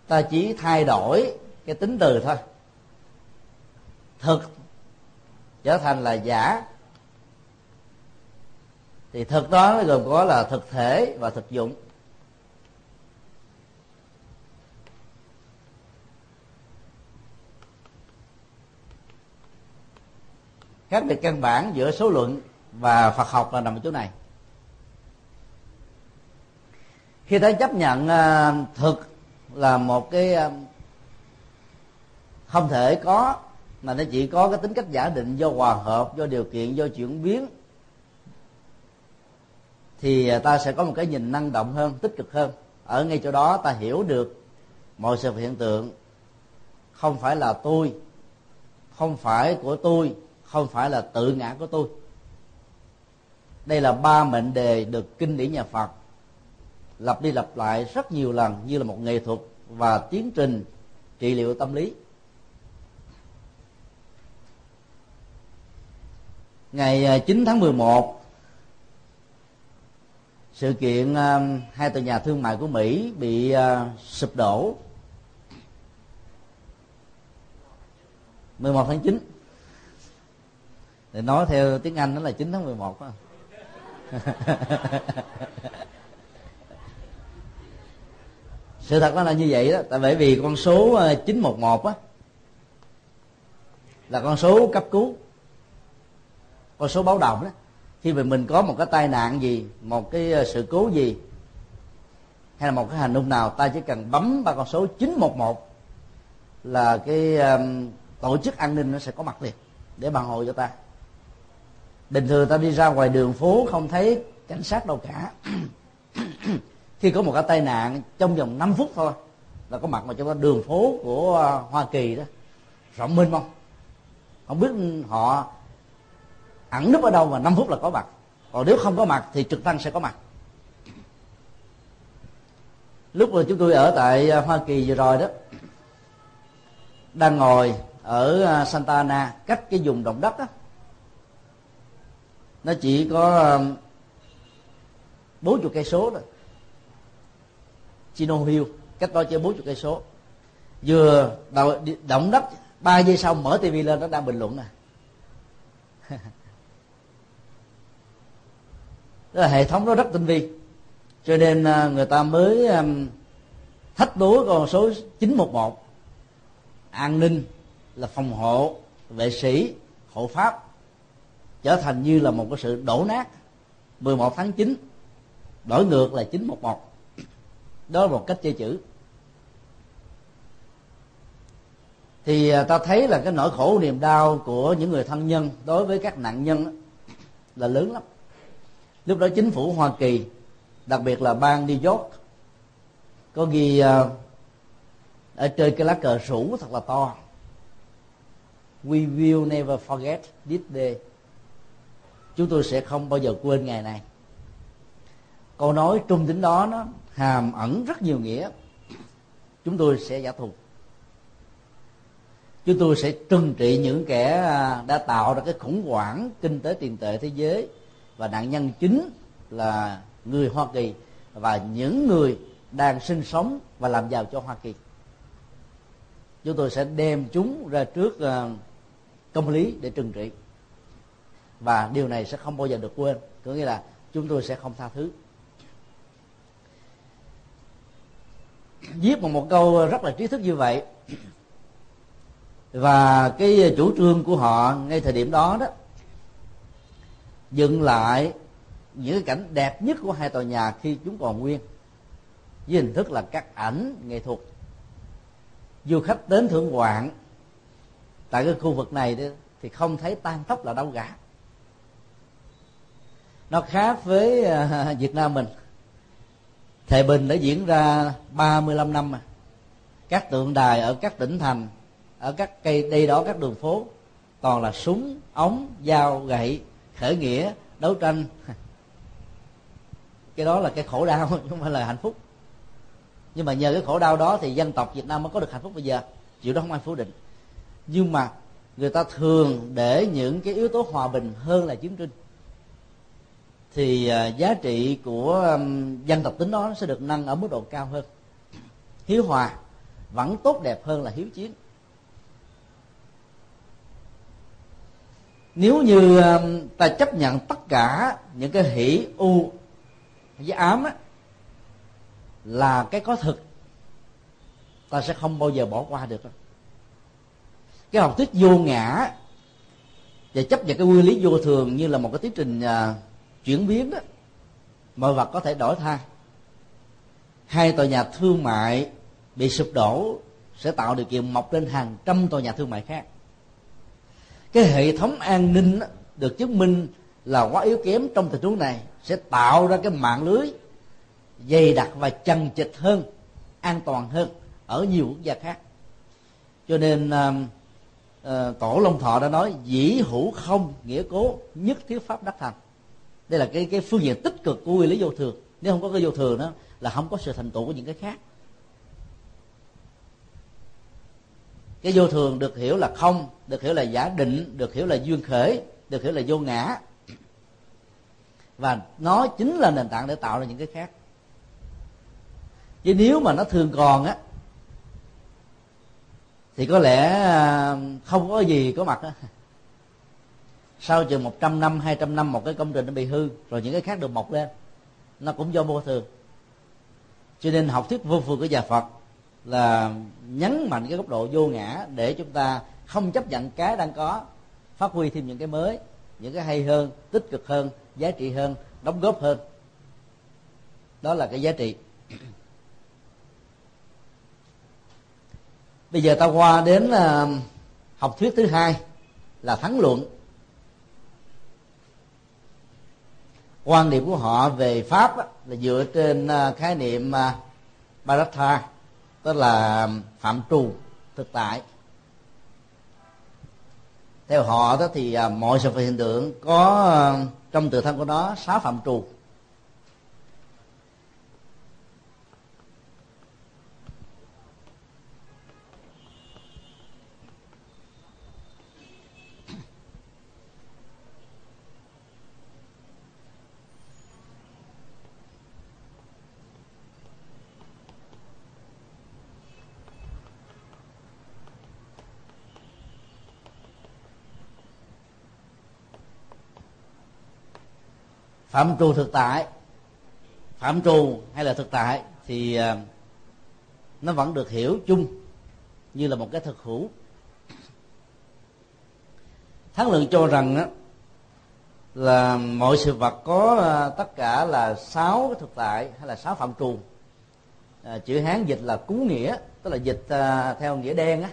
ta chỉ thay đổi cái tính từ thôi. Thực trở thành là giả. Thì thực đó gồm có là thực thể và thực dụng. Khác biệt căn bản giữa số luận và phật học là nằm ở chỗ này. Khi ta chấp nhận à, thực là một cái à, không thể có, mà nó chỉ có cái tính cách giả định do hòa hợp, do điều kiện, do chuyển biến, thì à, ta sẽ có một cái nhìn năng động hơn, tích cực hơn. Ở ngay chỗ đó, ta hiểu được mọi sự hiện tượng không phải là tôi, không phải của tôi không phải là tự ngã của tôi. Đây là ba mệnh đề được kinh điển nhà phật. Lặp đi lặp lại rất nhiều lần như là một nghệ thuật và tiến trình trị liệu tâm lý. Ngày à, 9 tháng 11 sự kiện à, hai tòa nhà thương mại của Mỹ bị à, sụp đổ. 11 tháng 9 thì nói theo tiếng Anh nó là 9 tháng 11 đó. sự thật nó là như vậy đó tại bởi vì con số ờ, 911 á là con số cấp cứu con số báo động đó khi mà mình có một cái tai nạn gì một cái ờ, sự cố gì hay là một cái hành động nào ta chỉ cần bấm ba con số 911 là cái um, tổ chức an ninh nó sẽ có mặt liền để bàn hộ cho ta bình thường ta đi ra ngoài đường phố không thấy cảnh sát đâu cả. Khi có một cái tai nạn trong vòng 5 phút thôi là có mặt mà trong cái đường phố của à, Hoa Kỳ đó. Rộng mênh mông. Không biết họ ẩn núp ở đâu mà 5 phút là có mặt. Còn nếu không có mặt thì trực tăng sẽ có mặt. Lúc mà chúng tôi ở tại à, Hoa Kỳ vừa rồi đó, đang ngồi ở à, Santa Ana, cách cái vùng động đất đó nó chỉ có um, bốn chục cây số thôi. Chino Hill, cách đó chơi bốn chục cây số. Vừa động đất, ba giây sau mở tivi lên, nó đang bình luận nè. Đó là hệ thống nó rất tinh vi. Cho nên à, người ta mới um, thách đố con số 911 an ninh là phòng hộ, vệ sĩ, hộ pháp trở thành như là một cái sự đổ nát. 11 tháng 9 đổi ngược là 911 đó là một cách chơi chữ. Thì à, ta thấy là cái nỗi khổ niềm đau của những người thân nhân đối với các nạn nhân là lớn lắm. Lúc đó chính phủ hoa kỳ, đặc biệt là bang new york, có ghi à, ở trên cái lá cờ rủ thật là to. We will never forget this day chúng tôi sẽ không bao giờ quên ngày này. Câu nói trung tính đó nó hàm ẩn rất nhiều nghĩa. Chúng tôi sẽ giả thù. Chúng tôi sẽ trừng trị những kẻ à, đã tạo ra cái khủng hoảng kinh tế tiền tệ thế giới và nạn nhân chính là người Hoa Kỳ và những người đang sinh sống và làm giàu cho Hoa Kỳ. Chúng tôi sẽ đem chúng ra trước à, công lý để trừng trị và điều này sẽ không bao giờ được quên. Có nghĩa là chúng tôi sẽ không tha thứ. Viết một một câu rất là trí thức như vậy. Và cái chủ trương của họ ngay thời điểm đó đó, dựng lại những cảnh đẹp nhất của hai tòa nhà khi chúng còn nguyên, với hình thức là các ảnh nghệ thuật. Du khách đến thưởng ngoạn tại cái khu vực này thì không thấy tan tóc là đâu cả nó khác với à, Việt Nam mình. Thề Bình đã diễn ra 35 năm mà. Các tượng đài ở các tỉnh thành, ở các cây, đây đó các đường phố, toàn là súng, ống, dao, gậy, khởi nghĩa, đấu tranh. Cái đó là cái khổ đau không phải là hạnh phúc. Nhưng mà nhờ cái khổ đau đó thì dân tộc Việt Nam mới có được hạnh phúc bây giờ. Chịu đó không ai phủ định. Nhưng mà người ta thường để những cái yếu tố hòa bình hơn là chiến tranh thì à, giá trị của dân tộc tính đó sẽ được nâng ở mức độ cao hơn. Hiếu hòa vẫn tốt đẹp hơn là hiếu chiến. Nếu như ta chấp nhận tất cả những cái hỷ u với ám á, là cái có thực ta sẽ không bao giờ bỏ qua được đâu. Cái học thuyết vô ngã và chấp nhận cái nguyên lý vô thường như là một cái tiến trình à, chuyển biến đó mọi vật có thể đổi thay. Hai tòa nhà thương mại bị sụp đổ sẽ tạo điều kiện mọc lên hàng trăm tòa nhà thương mại khác. Cái hệ thống an ninh được chứng minh là quá yếu kém trong tình huống này sẽ tạo ra cái mạng lưới dày đặc và chằng chịt hơn an toàn hơn ở nhiều quốc gia khác. Cho nên um, ờ, uh, uh, tổ long thọ đã nói dĩ hữu không nghĩa cố nhất thiết pháp đắc thành đây là cái cái phương diện tích cực của nguyên lý vô thường. Nếu không có cái vô thường đó, là không có sự thành tựu của những cái khác. Cái vô thường được hiểu là không, được hiểu là giả định, được hiểu là duyên khởi, được hiểu là vô ngã. Và nó chính là nền tảng để tạo ra những cái khác. Chứ nếu mà nó thường còn á, thì có lẽ à, không có gì có mặt á sau chừng 100 năm 200 năm, một cái công trình nó bị hư, rồi những cái khác được mọc lên nó cũng do vô thường. Cho nên học thuyết vô thường của nhà Phật là nhấn mạnh cái góc độ vô ngã để chúng ta không chấp nhận cái đang có, phát huy thêm những cái mới, những cái hay hơn, tích cực hơn, giá trị hơn, đóng góp hơn. Đó là cái giá trị. Bây giờ ta qua đến à, học thuyết thứ hai là thắng luận. Quan điểm của họ về pháp là dựa trên à, khái niệm à, paratha Baratha tức là à, phạm trù, thực tại. Theo họ đó thì mọi sự vật hiện tượng có trong tự thân của nó sáu phạm trù. Phạm trù thực tại. Phạm trù hay là thực tại thì à, nó vẫn được hiểu chung như là một cái thực hữu. Thắng lượng cho rằng đó, là mọi sự vật có à, tất cả là sáu thực tại hay là sáu phạm trù. À, chữ hán dịch là cú nghĩa tức là dịch à, theo nghĩa đen á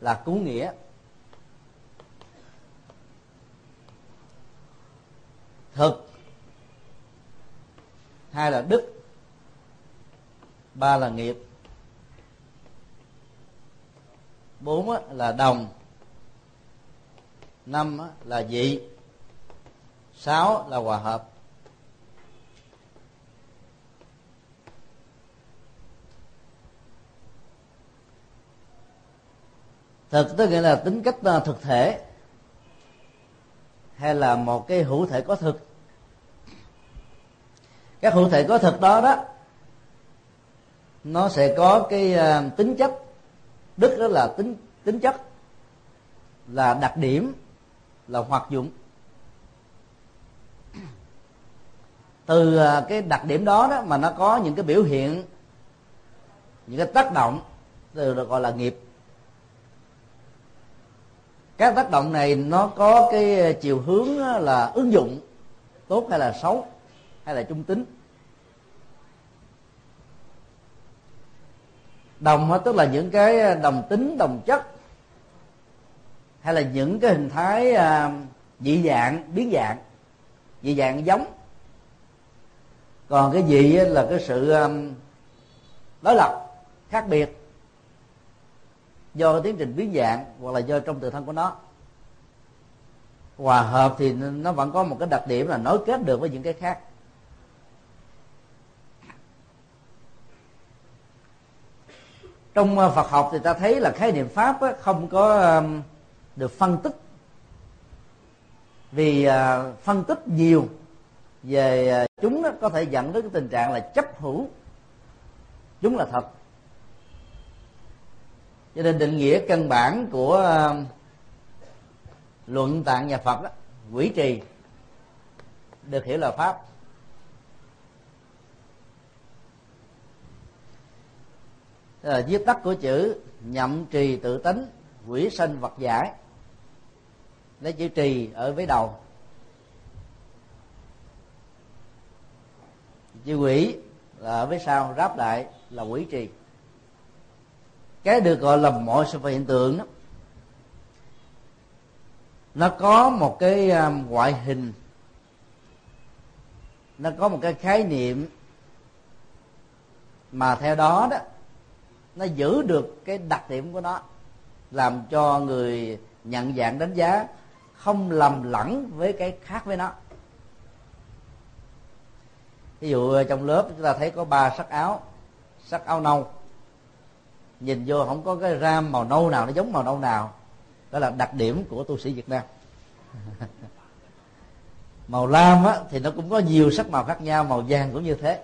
là cú nghĩa. Thực. Hai là đức. Ba là nghiệp. Bốn là đồng. Năm là dị sáu là hòa hợp. Thực tức nghĩa là tính cách à, thực thể hay là một cái hữu thể có thực? Các hữu thể có thực đó đó nó sẽ có cái uh, tính chất. Đức đó là tính tính chất là đặc điểm là hoạt dụng. Từ uh, cái đặc điểm đó đó mà nó có những cái biểu hiện những cái tác động từ được gọi là nghiệp các tác động này nó có cái ờ, chiều hướng là ứng dụng tốt hay là xấu, hay là trung tính. Đồng tức là những cái ờ, đồng tính, đồng chất, hay là những cái hình thái ờ, dị dạng, biến dạng, dị dạng giống. Còn cái gì là cái sự đối lập, khác biệt do tiến trình biến dạng hoặc là do trong tự thân của nó. Hòa hợp thì nó vẫn có một cái đặc điểm là nối kết được với những cái khác. Trong ờ, Phật học thì ta thấy là khái niệm pháp không có được phân tích. Vì ờ, phân tích nhiều về ờ, chúng có thể dẫn đến cái tình trạng là chấp hữu. Chúng là thật cho nên định nghĩa căn bản của ờ, luận tạng nhà phật đó, quỷ trì được hiểu là pháp. Là viết tắt của chữ nhậm trì tự tính quỷ sanh vật giải. Lấy chữ trì ở với đầu. Chữ quỷ là ở với sau ráp lại là quỷ trì cái được gọi là mọi sự hiện tượng đó. Nó có một cái à, ngoại hình. Nó có một cái khái niệm mà theo đó đó, nó giữ được cái đặc điểm của nó, làm cho người nhận dạng đánh giá không lầm lẫn với cái khác với nó. Ví dụ à, trong lớp chúng ta thấy có ba sắc áo sắc áo nâu nhìn vô không có cái ram màu nâu nào nó giống màu nâu nào. Đó là đặc điểm của tu sĩ việt nam. Màu lam á, thì nó cũng có nhiều sắc màu khác nhau màu vàng cũng như thế.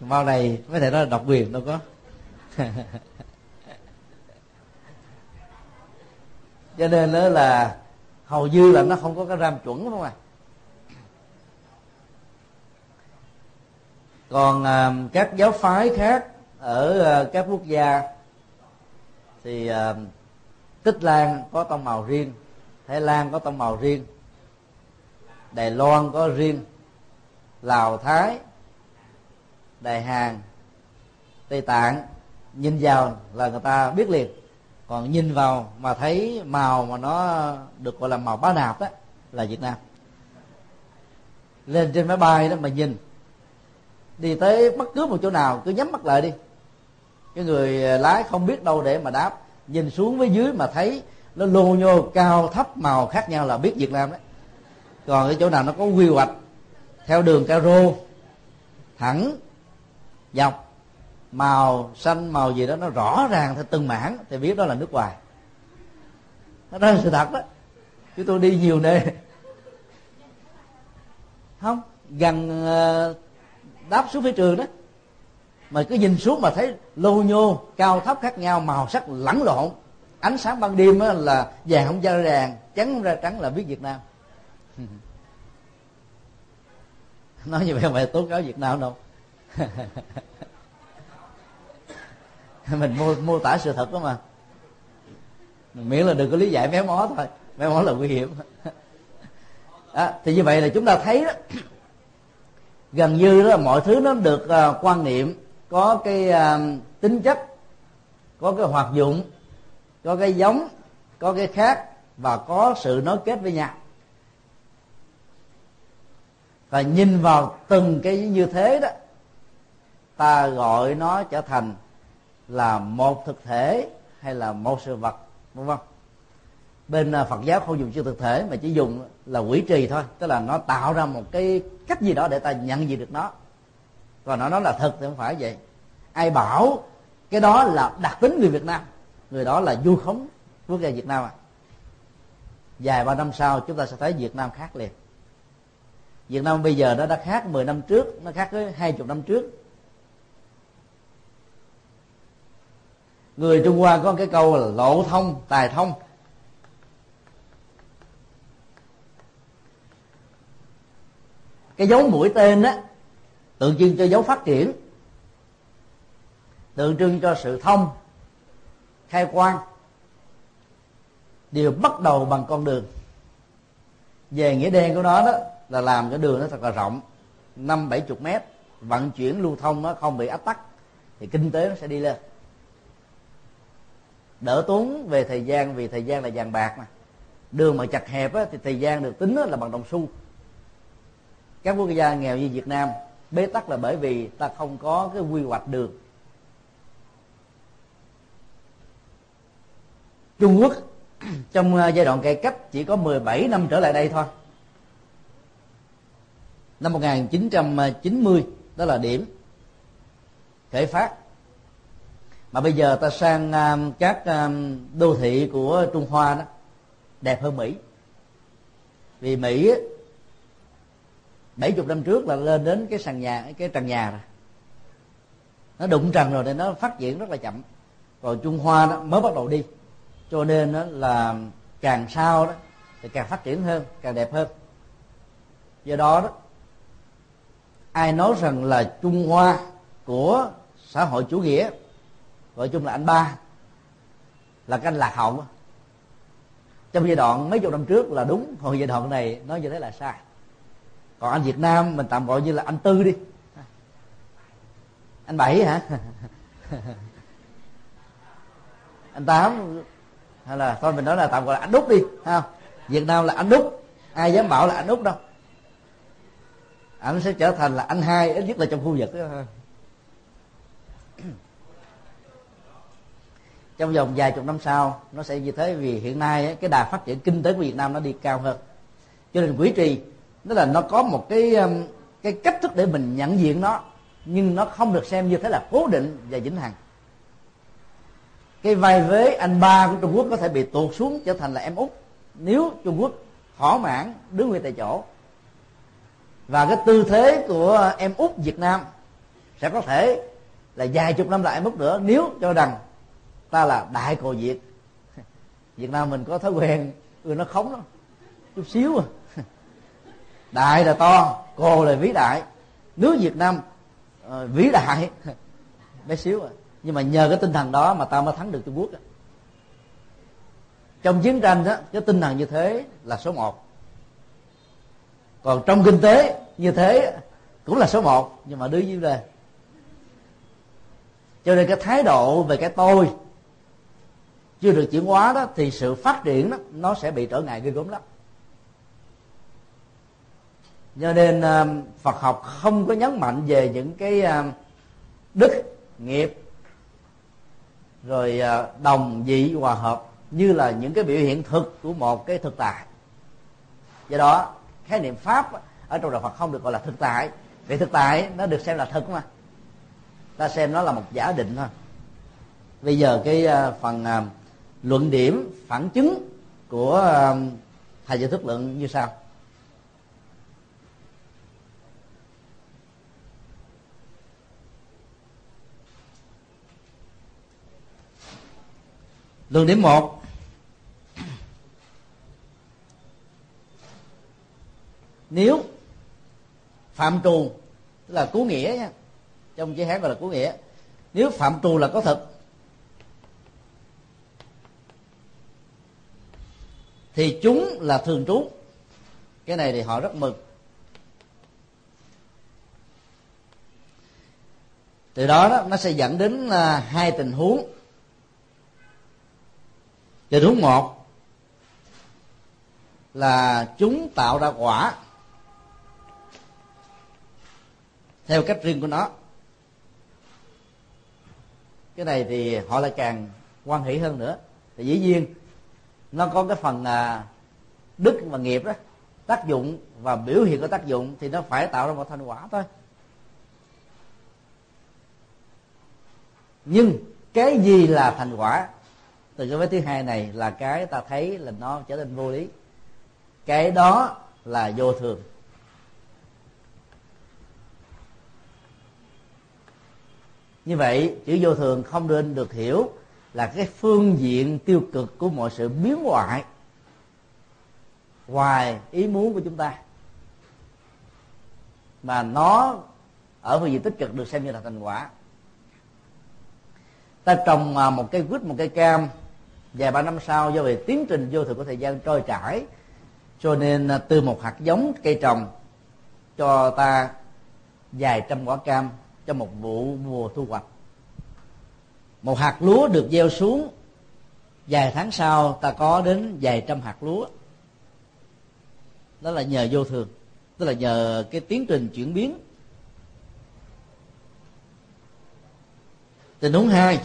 Màu này có thể nói là độc quyền đâu có. Cho nên đó là hầu như là nó không có cái ram chuẩn đúng không à còn à, các giáo phái khác ở à, các quốc gia thì à, tích lan có tông màu riêng thái lan có tông màu riêng đài loan có riêng lào thái đài hàn tây tạng. Nhìn vào là người ta biết liền. Còn nhìn vào mà thấy màu mà nó được gọi là màu bá nạp đó là việt nam. Lên trên máy bay đó mà nhìn đi tới bất cứ một chỗ nào, cứ nhắm mắt lại đi. Cái người à, lái không biết đâu để mà đáp. Nhìn xuống với dưới mà thấy nó lô nhô cao thấp màu khác nhau là biết việt nam đấy. Còn cái chỗ nào nó có quy hoạch theo đường caro thẳng, dọc, màu xanh, màu gì đó, nó rõ ràng theo từng mảng, thì biết đó là nước ngoài. Đó là sự thật đó. Chúng tôi đi nhiều nơi. Không, gần à, đáp xuống phía trường đó. Mà cứ nhìn xuống mà thấy lô nhô cao thấp khác nhau màu sắc lẫn lộn. Ánh sáng ban đêm là vàng không ra vàng trắng không ra trắng là biết việt nam. Nói như vậy mà tố cáo việt nam đâu. Mình mô, mô tả sự thật đó mà. Miễn là đừng có lý giải méo mó thôi. Méo mó là nguy hiểm. À, thì như vậy là chúng ta thấy đó gần như đó mọi thứ nó được uh, quan niệm có cái uh, tính chất có cái hoạt dụng có cái giống có cái khác và có sự nối kết với nhau. Và nhìn vào từng cái như thế đó ta gọi nó trở thành là một thực thể hay là một sự vật vân vân bên à, Phật giáo không dùng chữ thực thể mà chỉ dùng là quỷ trì thôi. Tức là nó tạo ra một cái cách gì đó để ta nhận gì được nó. Còn nó nói là thật thì không phải vậy. Ai bảo cái đó là đặc tính người Việt Nam, người đó là du khống quốc gia Việt Nam à. Vài ba năm sau, chúng ta sẽ thấy Việt Nam khác liền. Việt Nam bây giờ nó đã khác 10 năm trước, nó khác với hai chục năm trước. Người Trung Hoa có cái câu là lộ thông, tài thông cái dấu mũi tên đó tượng trưng cho dấu phát triển tượng trưng cho sự thông khai quang đều bắt đầu bằng con đường. Về nghĩa đen của nó đó là làm cái đường nó thật là rộng năm bảy chục mét vận chuyển lưu thông nó không bị ách tắc thì kinh tế nó sẽ đi lên. Đỡ tốn về thời gian vì thời gian là vàng bạc mà. Đường mà chặt hẹp á, thì thời gian được tính là bằng đồng xu các quốc gia nghèo như Việt Nam, bế tắc là bởi vì ta không có cái quy hoạch đường Trung Quốc, trong à, giai đoạn cải cách chỉ có 17 năm trở lại đây thôi. Năm 1990 đó là điểm khởi phát. Mà bây giờ ta sang à, các à, đô thị của Trung Hoa đó, đẹp hơn Mỹ. Vì Mỹ bảy chục năm trước là lên đến cái sàn nhà, cái trần nhà rồi. Nó đụng trần rồi nên nó phát triển rất là chậm. Còn Trung Hoa đó mới bắt đầu đi. Cho nên đó là càng sau đó thì càng phát triển hơn, càng đẹp hơn. Do đó đó, ai nói rằng là Trung Hoa của xã hội chủ nghĩa, gọi chung là anh ba, là cái anh lạc hậu trong giai đoạn mấy chục năm trước là đúng còn giai đoạn này nói như thế là sai còn anh Việt Nam, mình tạm gọi như là anh tư đi. Anh bảy hả? Anh tám. Hay là thôi, mình nói là tạm gọi là anh Đúc đi ha Việt Nam là anh Đúc. Ai dám bảo là anh Đúc đâu. Anh sẽ trở thành là anh hai, ít nhất là trong khu vực. Đó trong vòng vài chục năm sau, nó sẽ như thế vì hiện nay cái đà phát triển kinh tế của Việt Nam nó đi cao hơn. Cho nên quỹ trì tức là nó có một cái um, cái cách thức để mình nhận diện nó, nhưng nó không được xem như thế là cố định và vĩnh hằng. Cái vai vế anh ba của Trung Quốc có thể bị tuột xuống trở thành là em út, nếu Trung Quốc thỏa mãn đứng nguyên tại chỗ. Và cái tư thế của em út Việt Nam sẽ có thể là vài chục năm lại em út nữa, nếu cho rằng ta là đại cồ việt. Việt nam mình có thói quen, người nó khống lắm chút xíu à đại là to cô là vĩ đại. Nước việt nam uh, vĩ đại. Bé xíu à. Nhưng mà nhờ cái tinh thần đó mà ta mới thắng được trung quốc đó. trong chiến tranh đó cái tinh thần như thế là số một. Còn trong kinh tế như thế cũng là số một. Nhưng mà đưa dưới lên cho nên cái thái độ về cái tôi chưa được chuyển hóa đó thì sự phát triển đó nó sẽ bị trở ngại ghê gớm lắm cho nên à, Phật học không có nhấn mạnh về những cái à, đức, nghiệp, rồi à, đồng dị hòa hợp như là những cái biểu hiện thực của một cái thực tại. Do đó, khái niệm pháp ở trong đạo Phật không được gọi là thực tại. Vì thực tại nó được xem là thực mà. Ta xem nó là một giả định thôi. Bây giờ cái phần luận điểm phản chứng của thầy giải thức luận như sau. Luận điểm một. Nếu phạm trù tức là cú nghĩa nha trong chữ hán gọi là cú nghĩa nếu phạm trù là có thật thì chúng là thường trú. Cái này thì họ rất mừng. Từ đó, đó nó sẽ dẫn đến à, hai tình huống tình huống một là chúng tạo ra quả theo cách riêng của nó. Cái này thì họ lại càng quan hỷ hơn nữa. Thì dĩ nhiên nó có cái phần à, đức và nghiệp đó tác dụng và biểu hiện của tác dụng thì nó phải tạo ra một thành quả thôi. Nhưng cái gì là thành quả? Từ cái vế thứ hai này là cái ta thấy là nó trở nên vô lý. Cái đó là vô thường. Như vậy, chữ vô thường không nên được hiểu là cái phương diện tiêu cực của mọi sự biến hoại, ngoài ý muốn của chúng ta. Mà nó ở phương diện tích cực được xem như là thành quả. Ta trồng à, một cây quýt, một cây cam vài ba năm sau, do về tiến trình vô thường của thời gian trôi chảy, cho nên à, từ một hạt giống cây trồng cho ta vài trăm quả cam trong một vụ mùa thu hoạch. Một hạt lúa được gieo xuống, vài tháng sau ta có đến vài trăm hạt lúa. Đó là nhờ vô thường, tức là nhờ cái tiến trình chuyển biến. Tình huống hai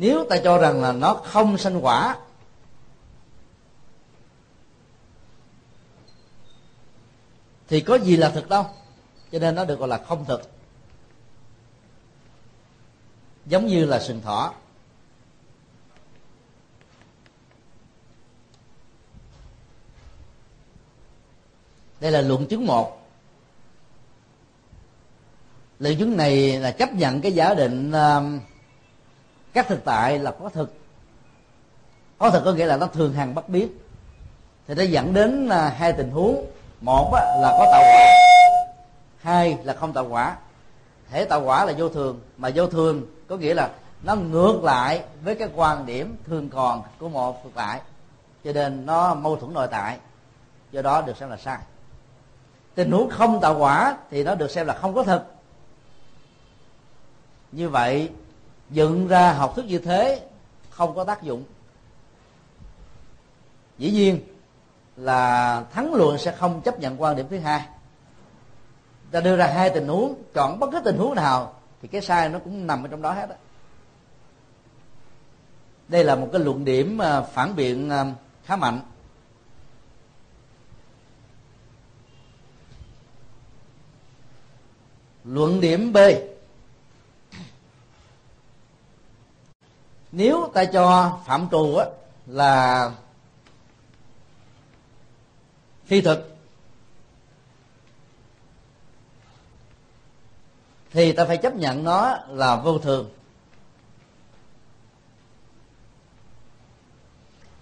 nếu ta cho rằng là nó không sanh quả thì có gì là thực đâu. Cho nên nó được gọi là không thực. Giống như là sừng thỏ. Đây là luận chứng một. Luận chứng này là chấp nhận cái giả định uh, các thực tại là có thực. Có thực có nghĩa là nó thường hằng bất biến thì nó dẫn đến à, hai tình huống. Một là có tạo quả. Hai là không tạo quả. Thể tạo quả là vô thường, mà vô thường có nghĩa là nó ngược lại với cái quan điểm thường còn của một thực tại. Cho nên nó mâu thuẫn nội tại, do đó được xem là sai. Tình huống không tạo quả thì nó được xem là không có thực. Như vậy dựng ra học thức như thế không có tác dụng. Dĩ nhiên là thắng luận sẽ không chấp nhận quan điểm thứ hai. Ta đưa ra hai tình huống, chọn bất cứ tình huống nào thì cái sai nó cũng nằm ở trong đó hết đó. đây là một cái luận điểm à, phản biện à, khá mạnh. Luận điểm b. nếu ta cho phạm trù á, là phi thực thì ta phải chấp nhận nó là vô thường.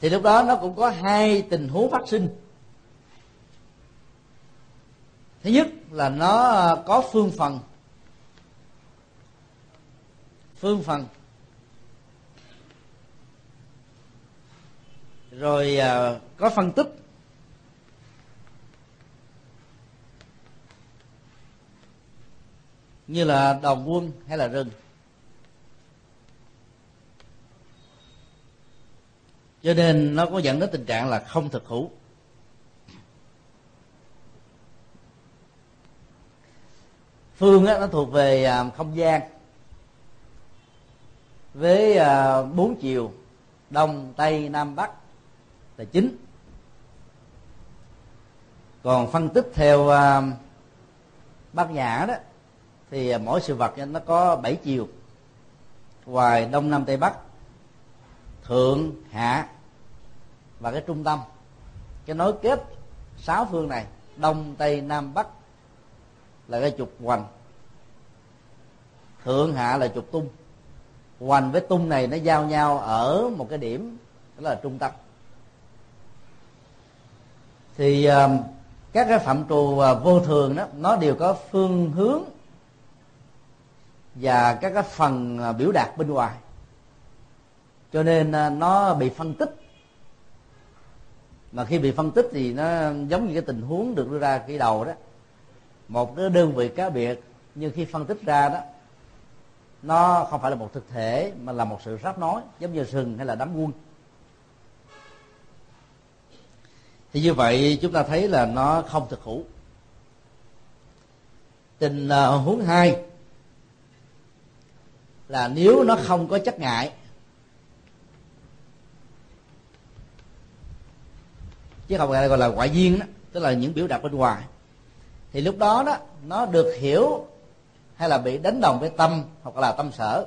Thì lúc đó nó cũng có hai tình huống phát sinh. Thứ nhất là nó có phương phần. Phương phần rồi uh, có phân tích. Như là đồng quân hay là rừng. Cho nên nó có dẫn đến tình trạng là không thực hữu. Phương á, nó thuộc về à, không gian. Với à, bốn chiều đông tây nam bắc là chính. Còn phân tích theo uh, bát nhã đó thì à, mỗi sự vật nó có bảy chiều. Ngoài đông nam tây bắc thượng hạ và cái trung tâm. Cái nối kết sáu phương này đông tây nam bắc là cái trục hoành. Thượng hạ là trục tung. Hoành với tung này nó giao nhau ở một cái điểm đó là trung tâm thì uh, các cái phạm trù uh, vô thường đó nó đều có phương hướng và các cái phần uh, biểu đạt bên ngoài. Cho nên uh, nó bị phân tích. Mà khi bị phân tích thì nó giống như cái tình huống được đưa ra khi đầu đó. Một cái đơn vị cá biệt nhưng khi phân tích ra đó nó không phải là một thực thể mà là một sự ráp nói giống như sừng hay là đám quân. Thì như vậy chúng ta thấy là nó không thực hữu. Tình uh, huống hai là nếu nó không có chất ngại chứ không phải gọi là ngoại duyên đó tức là những biểu đạt bên ngoài thì lúc đó đó nó được hiểu hay là bị đánh đồng với tâm hoặc là tâm sở.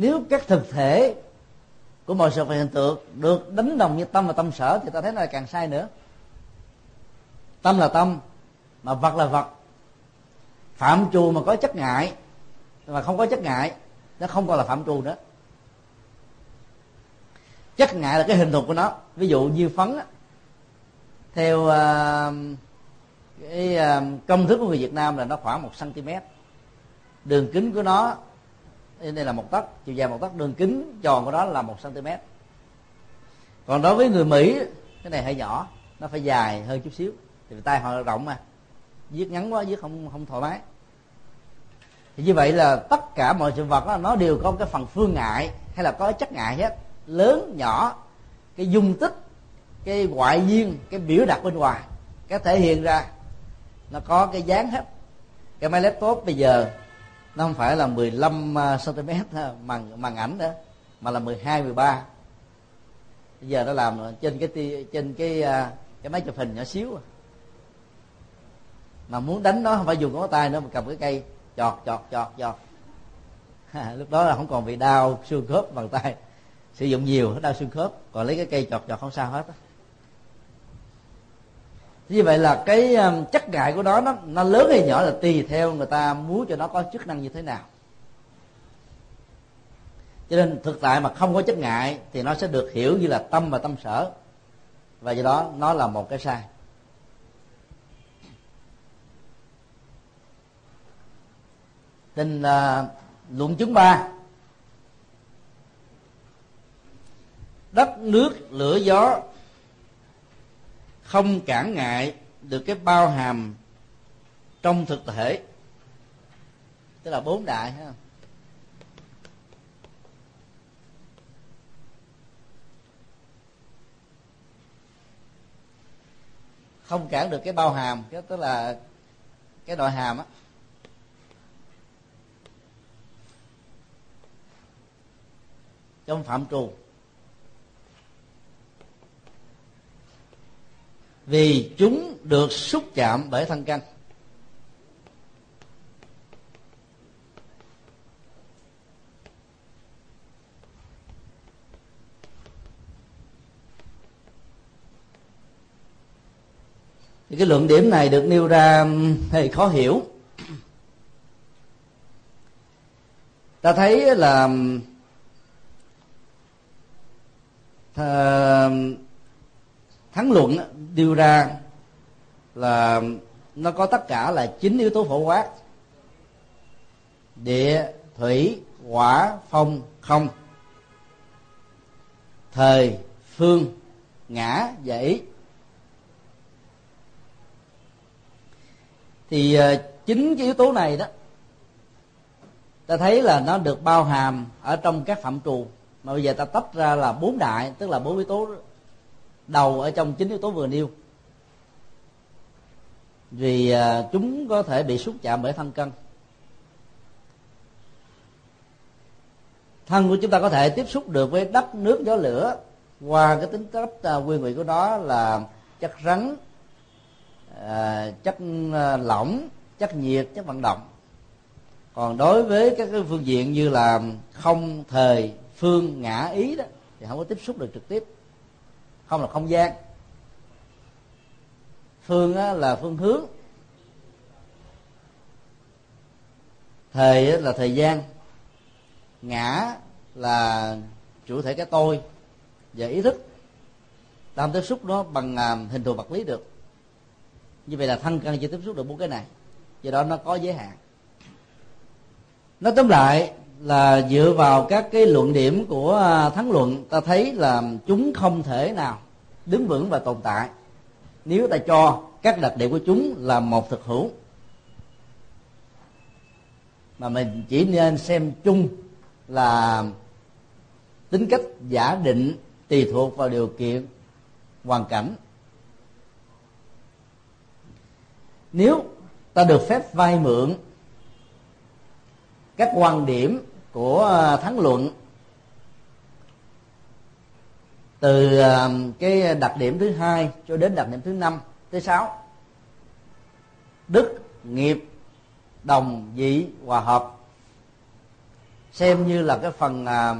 Nếu các thực thể của mọi sự vật hiện tượng được đánh đồng như tâm và tâm sở thì ta thấy nó là càng sai nữa. Tâm là tâm mà vật là vật. Phạm trù mà có chất ngại mà không có chất ngại nó không còn là phạm trù nữa. Chất ngại là cái hình thù của nó. Ví dụ như phấn á, theo uh, cái uh, công thức của người Việt Nam là nó khoảng một cm đường kính của nó đây là một tấc chiều dài một tấc đường kính tròn của đó là một cm còn đối với người Mỹ cái này hơi nhỏ nó phải dài hơn chút xíu. Thì tay họ rộng mà. Viết ngắn quá viết không không thoải mái. Thì như vậy là tất cả mọi sự vật đó, nó đều có cái phần phương ngại hay là có chất ngại hết. Lớn nhỏ cái dung tích cái ngoại duyên cái biểu đạt bên ngoài cái thể hiện ra nó có cái dáng hết. Cái máy laptop bây giờ nó không phải là 15 à, cm màn màn ảnh nữa, mà là 12 13 bây giờ nó làm trên cái trên cái à, cái máy chụp hình nhỏ xíu. À. mà muốn đánh nó, không phải dùng ngón tay nữa, mà cầm cái cây, chọt chọt chọt chọt. Lúc đó là không còn bị đau xương khớp bằng tay. Sử dụng nhiều, nó đau xương khớp, còn lấy cái cây chọt chọt không sao hết á như vậy là cái um, chất ngại của nó nó, nó lớn hay nhỏ là tùy theo người ta muốn cho nó có chức năng như thế nào. Cho nên thực tại mà không có chất ngại thì nó sẽ được hiểu như là tâm và tâm sở. Và do đó nó là một cái sai. Tình uh, à, luận chứng ba. Đất nước lửa gió không cản ngại được cái bao hàm trong thực thể. Tức là bốn đại, ha. Không cản được cái bao hàm, cái tức là cái nội hàm á. Trong phạm trù. Vì chúng được xúc chạm bởi thân căn thì cái luận điểm này được nêu ra hơi khó hiểu. Ta thấy là thắng luận đưa ra là nó có tất cả là chín yếu tố phổ quát. Địa, thủy, hỏa, phong, không. Thời, phương, ngã và ý. Thì ờ, chính cái yếu tố này đó, ta thấy là nó được bao hàm ở trong các phạm trù. Mà bây giờ ta tách ra là bốn đại, tức là bốn yếu tố đầu ở trong chín yếu tố vừa nêu. Vì à, chúng có thể bị xúc chạm bởi thân cân. Thân của chúng ta có thể tiếp xúc được với đất, nước, gió, lửa. Qua cái tính chất à, quy nguyên vị của nó là chất rắn à, chất lỏng, chất nhiệt, chất vận động. Còn đối với các cái phương diện như là không, thời, phương, ngã, ý đó, thì không có tiếp xúc được trực tiếp không là không gian. Phương á, là phương hướng. Thời là thời gian. Ngã là chủ thể cái tôi và ý thức. Ta không tiếp xúc nó bằng à, hình thù vật lý được. Như vậy là thân căn chỉ tiếp xúc được bốn cái này. Do đó nó có giới hạn. Nói tóm lại là dựa vào các cái luận điểm của à, thắng luận, ta thấy là chúng không thể nào đứng vững và tồn tại nếu ta cho các đặc điểm của chúng là một thực hữu. Mà mình chỉ nên xem chung là tính cách giả định tùy thuộc vào điều kiện, hoàn cảnh. Nếu ta được phép vay mượn các quan điểm của ờ, thắng luận từ ờ, cái đặc điểm thứ hai cho đến đặc điểm thứ năm thứ sáu. Đức nghiệp đồng vị hòa hợp. Xem như là cái phần ờ,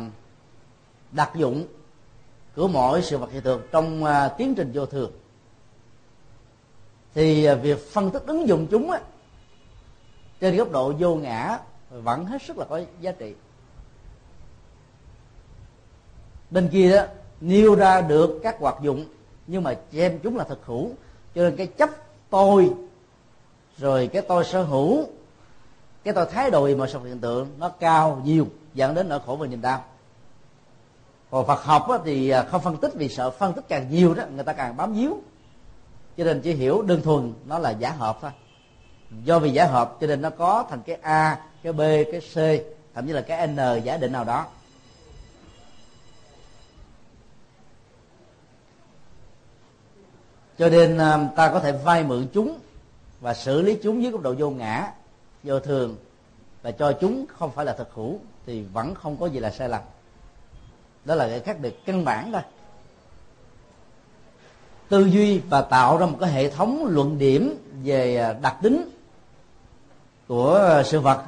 đặc dụng của mỗi sự vật hiện tượng trong tiến trình vô thường. Thì việc phân tích ứng dụng chúng á, trên góc độ vô ngã vẫn hết sức là có giá trị. Bên kia đó, nêu ra được các hoạt dụng, nhưng mà xem chúng là thực hữu. Cho nên cái chấp tôi, rồi cái tôi sở hữu, cái tôi thái độ mà sự hiện tượng, nó cao nhiều, dẫn đến nỗi khổ và niềm đau. Còn Phật học thì à, không phân tích vì sợ, phân tích càng nhiều đó, người ta càng bám víu. Cho nên chỉ hiểu đơn thuần, nó là giả hợp thôi do vì giả hợp cho nên nó có thành cái a, cái b, cái c, thậm chí là cái n giả định nào đó. Cho nên à, ta có thể vay mượn chúng và xử lý chúng dưới góc độ vô ngã, vô thường và cho chúng không phải là thực hữu thì vẫn không có gì là sai lầm. Đó là cái khác biệt căn bản thôi. Tư duy và tạo ra một cái hệ thống luận điểm về à, đặc tính của ờ, sự vật.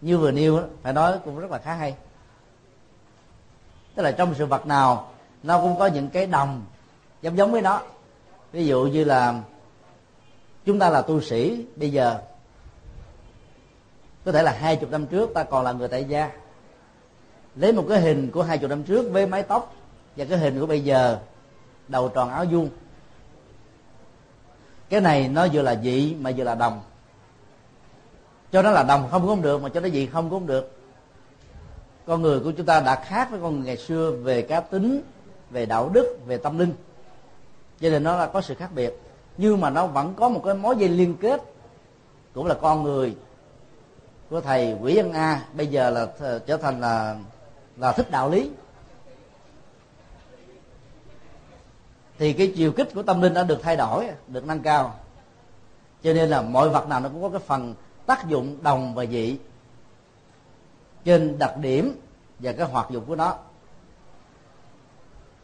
Như vừa nêu phải nói cũng rất là khá hay. Tức là trong sự vật nào, nó cũng có những cái đồng giống giống với nó. Ví dụ như là chúng ta là tu sĩ, bây giờ, có thể là hai chục năm trước ta còn là người tại gia. Lấy một cái hình của hai chục năm trước với mái tóc và cái hình của bây giờ, đầu tròn áo vuông. Cái này nó vừa là dị mà vừa là đồng cho nó là đồng không cũng được, mà cho nó gì không cũng được. Con người của chúng ta đã khác với con người ngày xưa về cá tính, về đạo đức, về tâm linh. Cho nên nó là có sự khác biệt. Nhưng mà nó vẫn có một cái mối dây liên kết, cũng là con người của thầy quỷ ân a, bây giờ là trở thành là là thích đạo lý. Thì cái chiều kích của tâm linh đã được thay đổi, được nâng cao. Cho nên là mọi vật nào nó cũng có cái phần tác dụng đồng và dị trên đặc điểm và cái hoạt dụng của nó.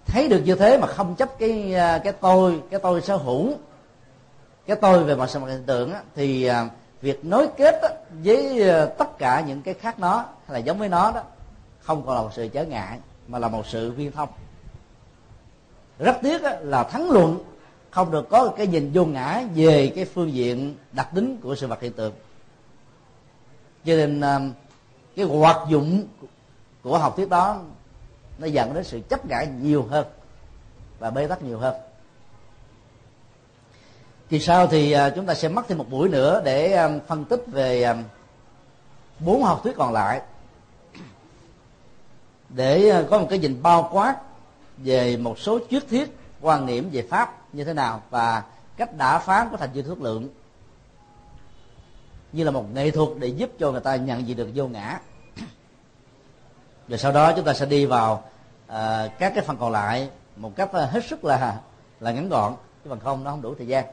Thấy được như thế mà không chấp cái à, cái tôi cái tôi sở hữu cái tôi về mặt sự hiện tượng á, thì à, việc nối kết á, với à, tất cả những cái khác nó hay là giống với nó đó không còn là một sự trở ngại mà là một sự viên thông. Rất tiếc á, là thắng luận không được có cái nhìn vô ngã về cái phương diện đặc tính của sự vật hiện tượng cho nên à, cái hoạt dụng của học thuyết đó nó dẫn đến sự chấp ngại nhiều hơn và bế tắc nhiều hơn. Kỳ sau thì à, chúng ta sẽ mất thêm một buổi nữa để à, phân tích về bốn học thuyết còn lại. Để có một cái nhìn bao quát về một số triết thiết quan niệm về pháp như thế nào và cách đã phán của thành viên thuyết lượng như là một nghệ thuật để giúp cho người ta nhận diện được vô ngã. Rồi sau đó chúng ta sẽ đi vào uh, các cái phần còn lại một cách ờ, hết sức là là ngắn gọn. Chứ bằng không nó không đủ thời gian.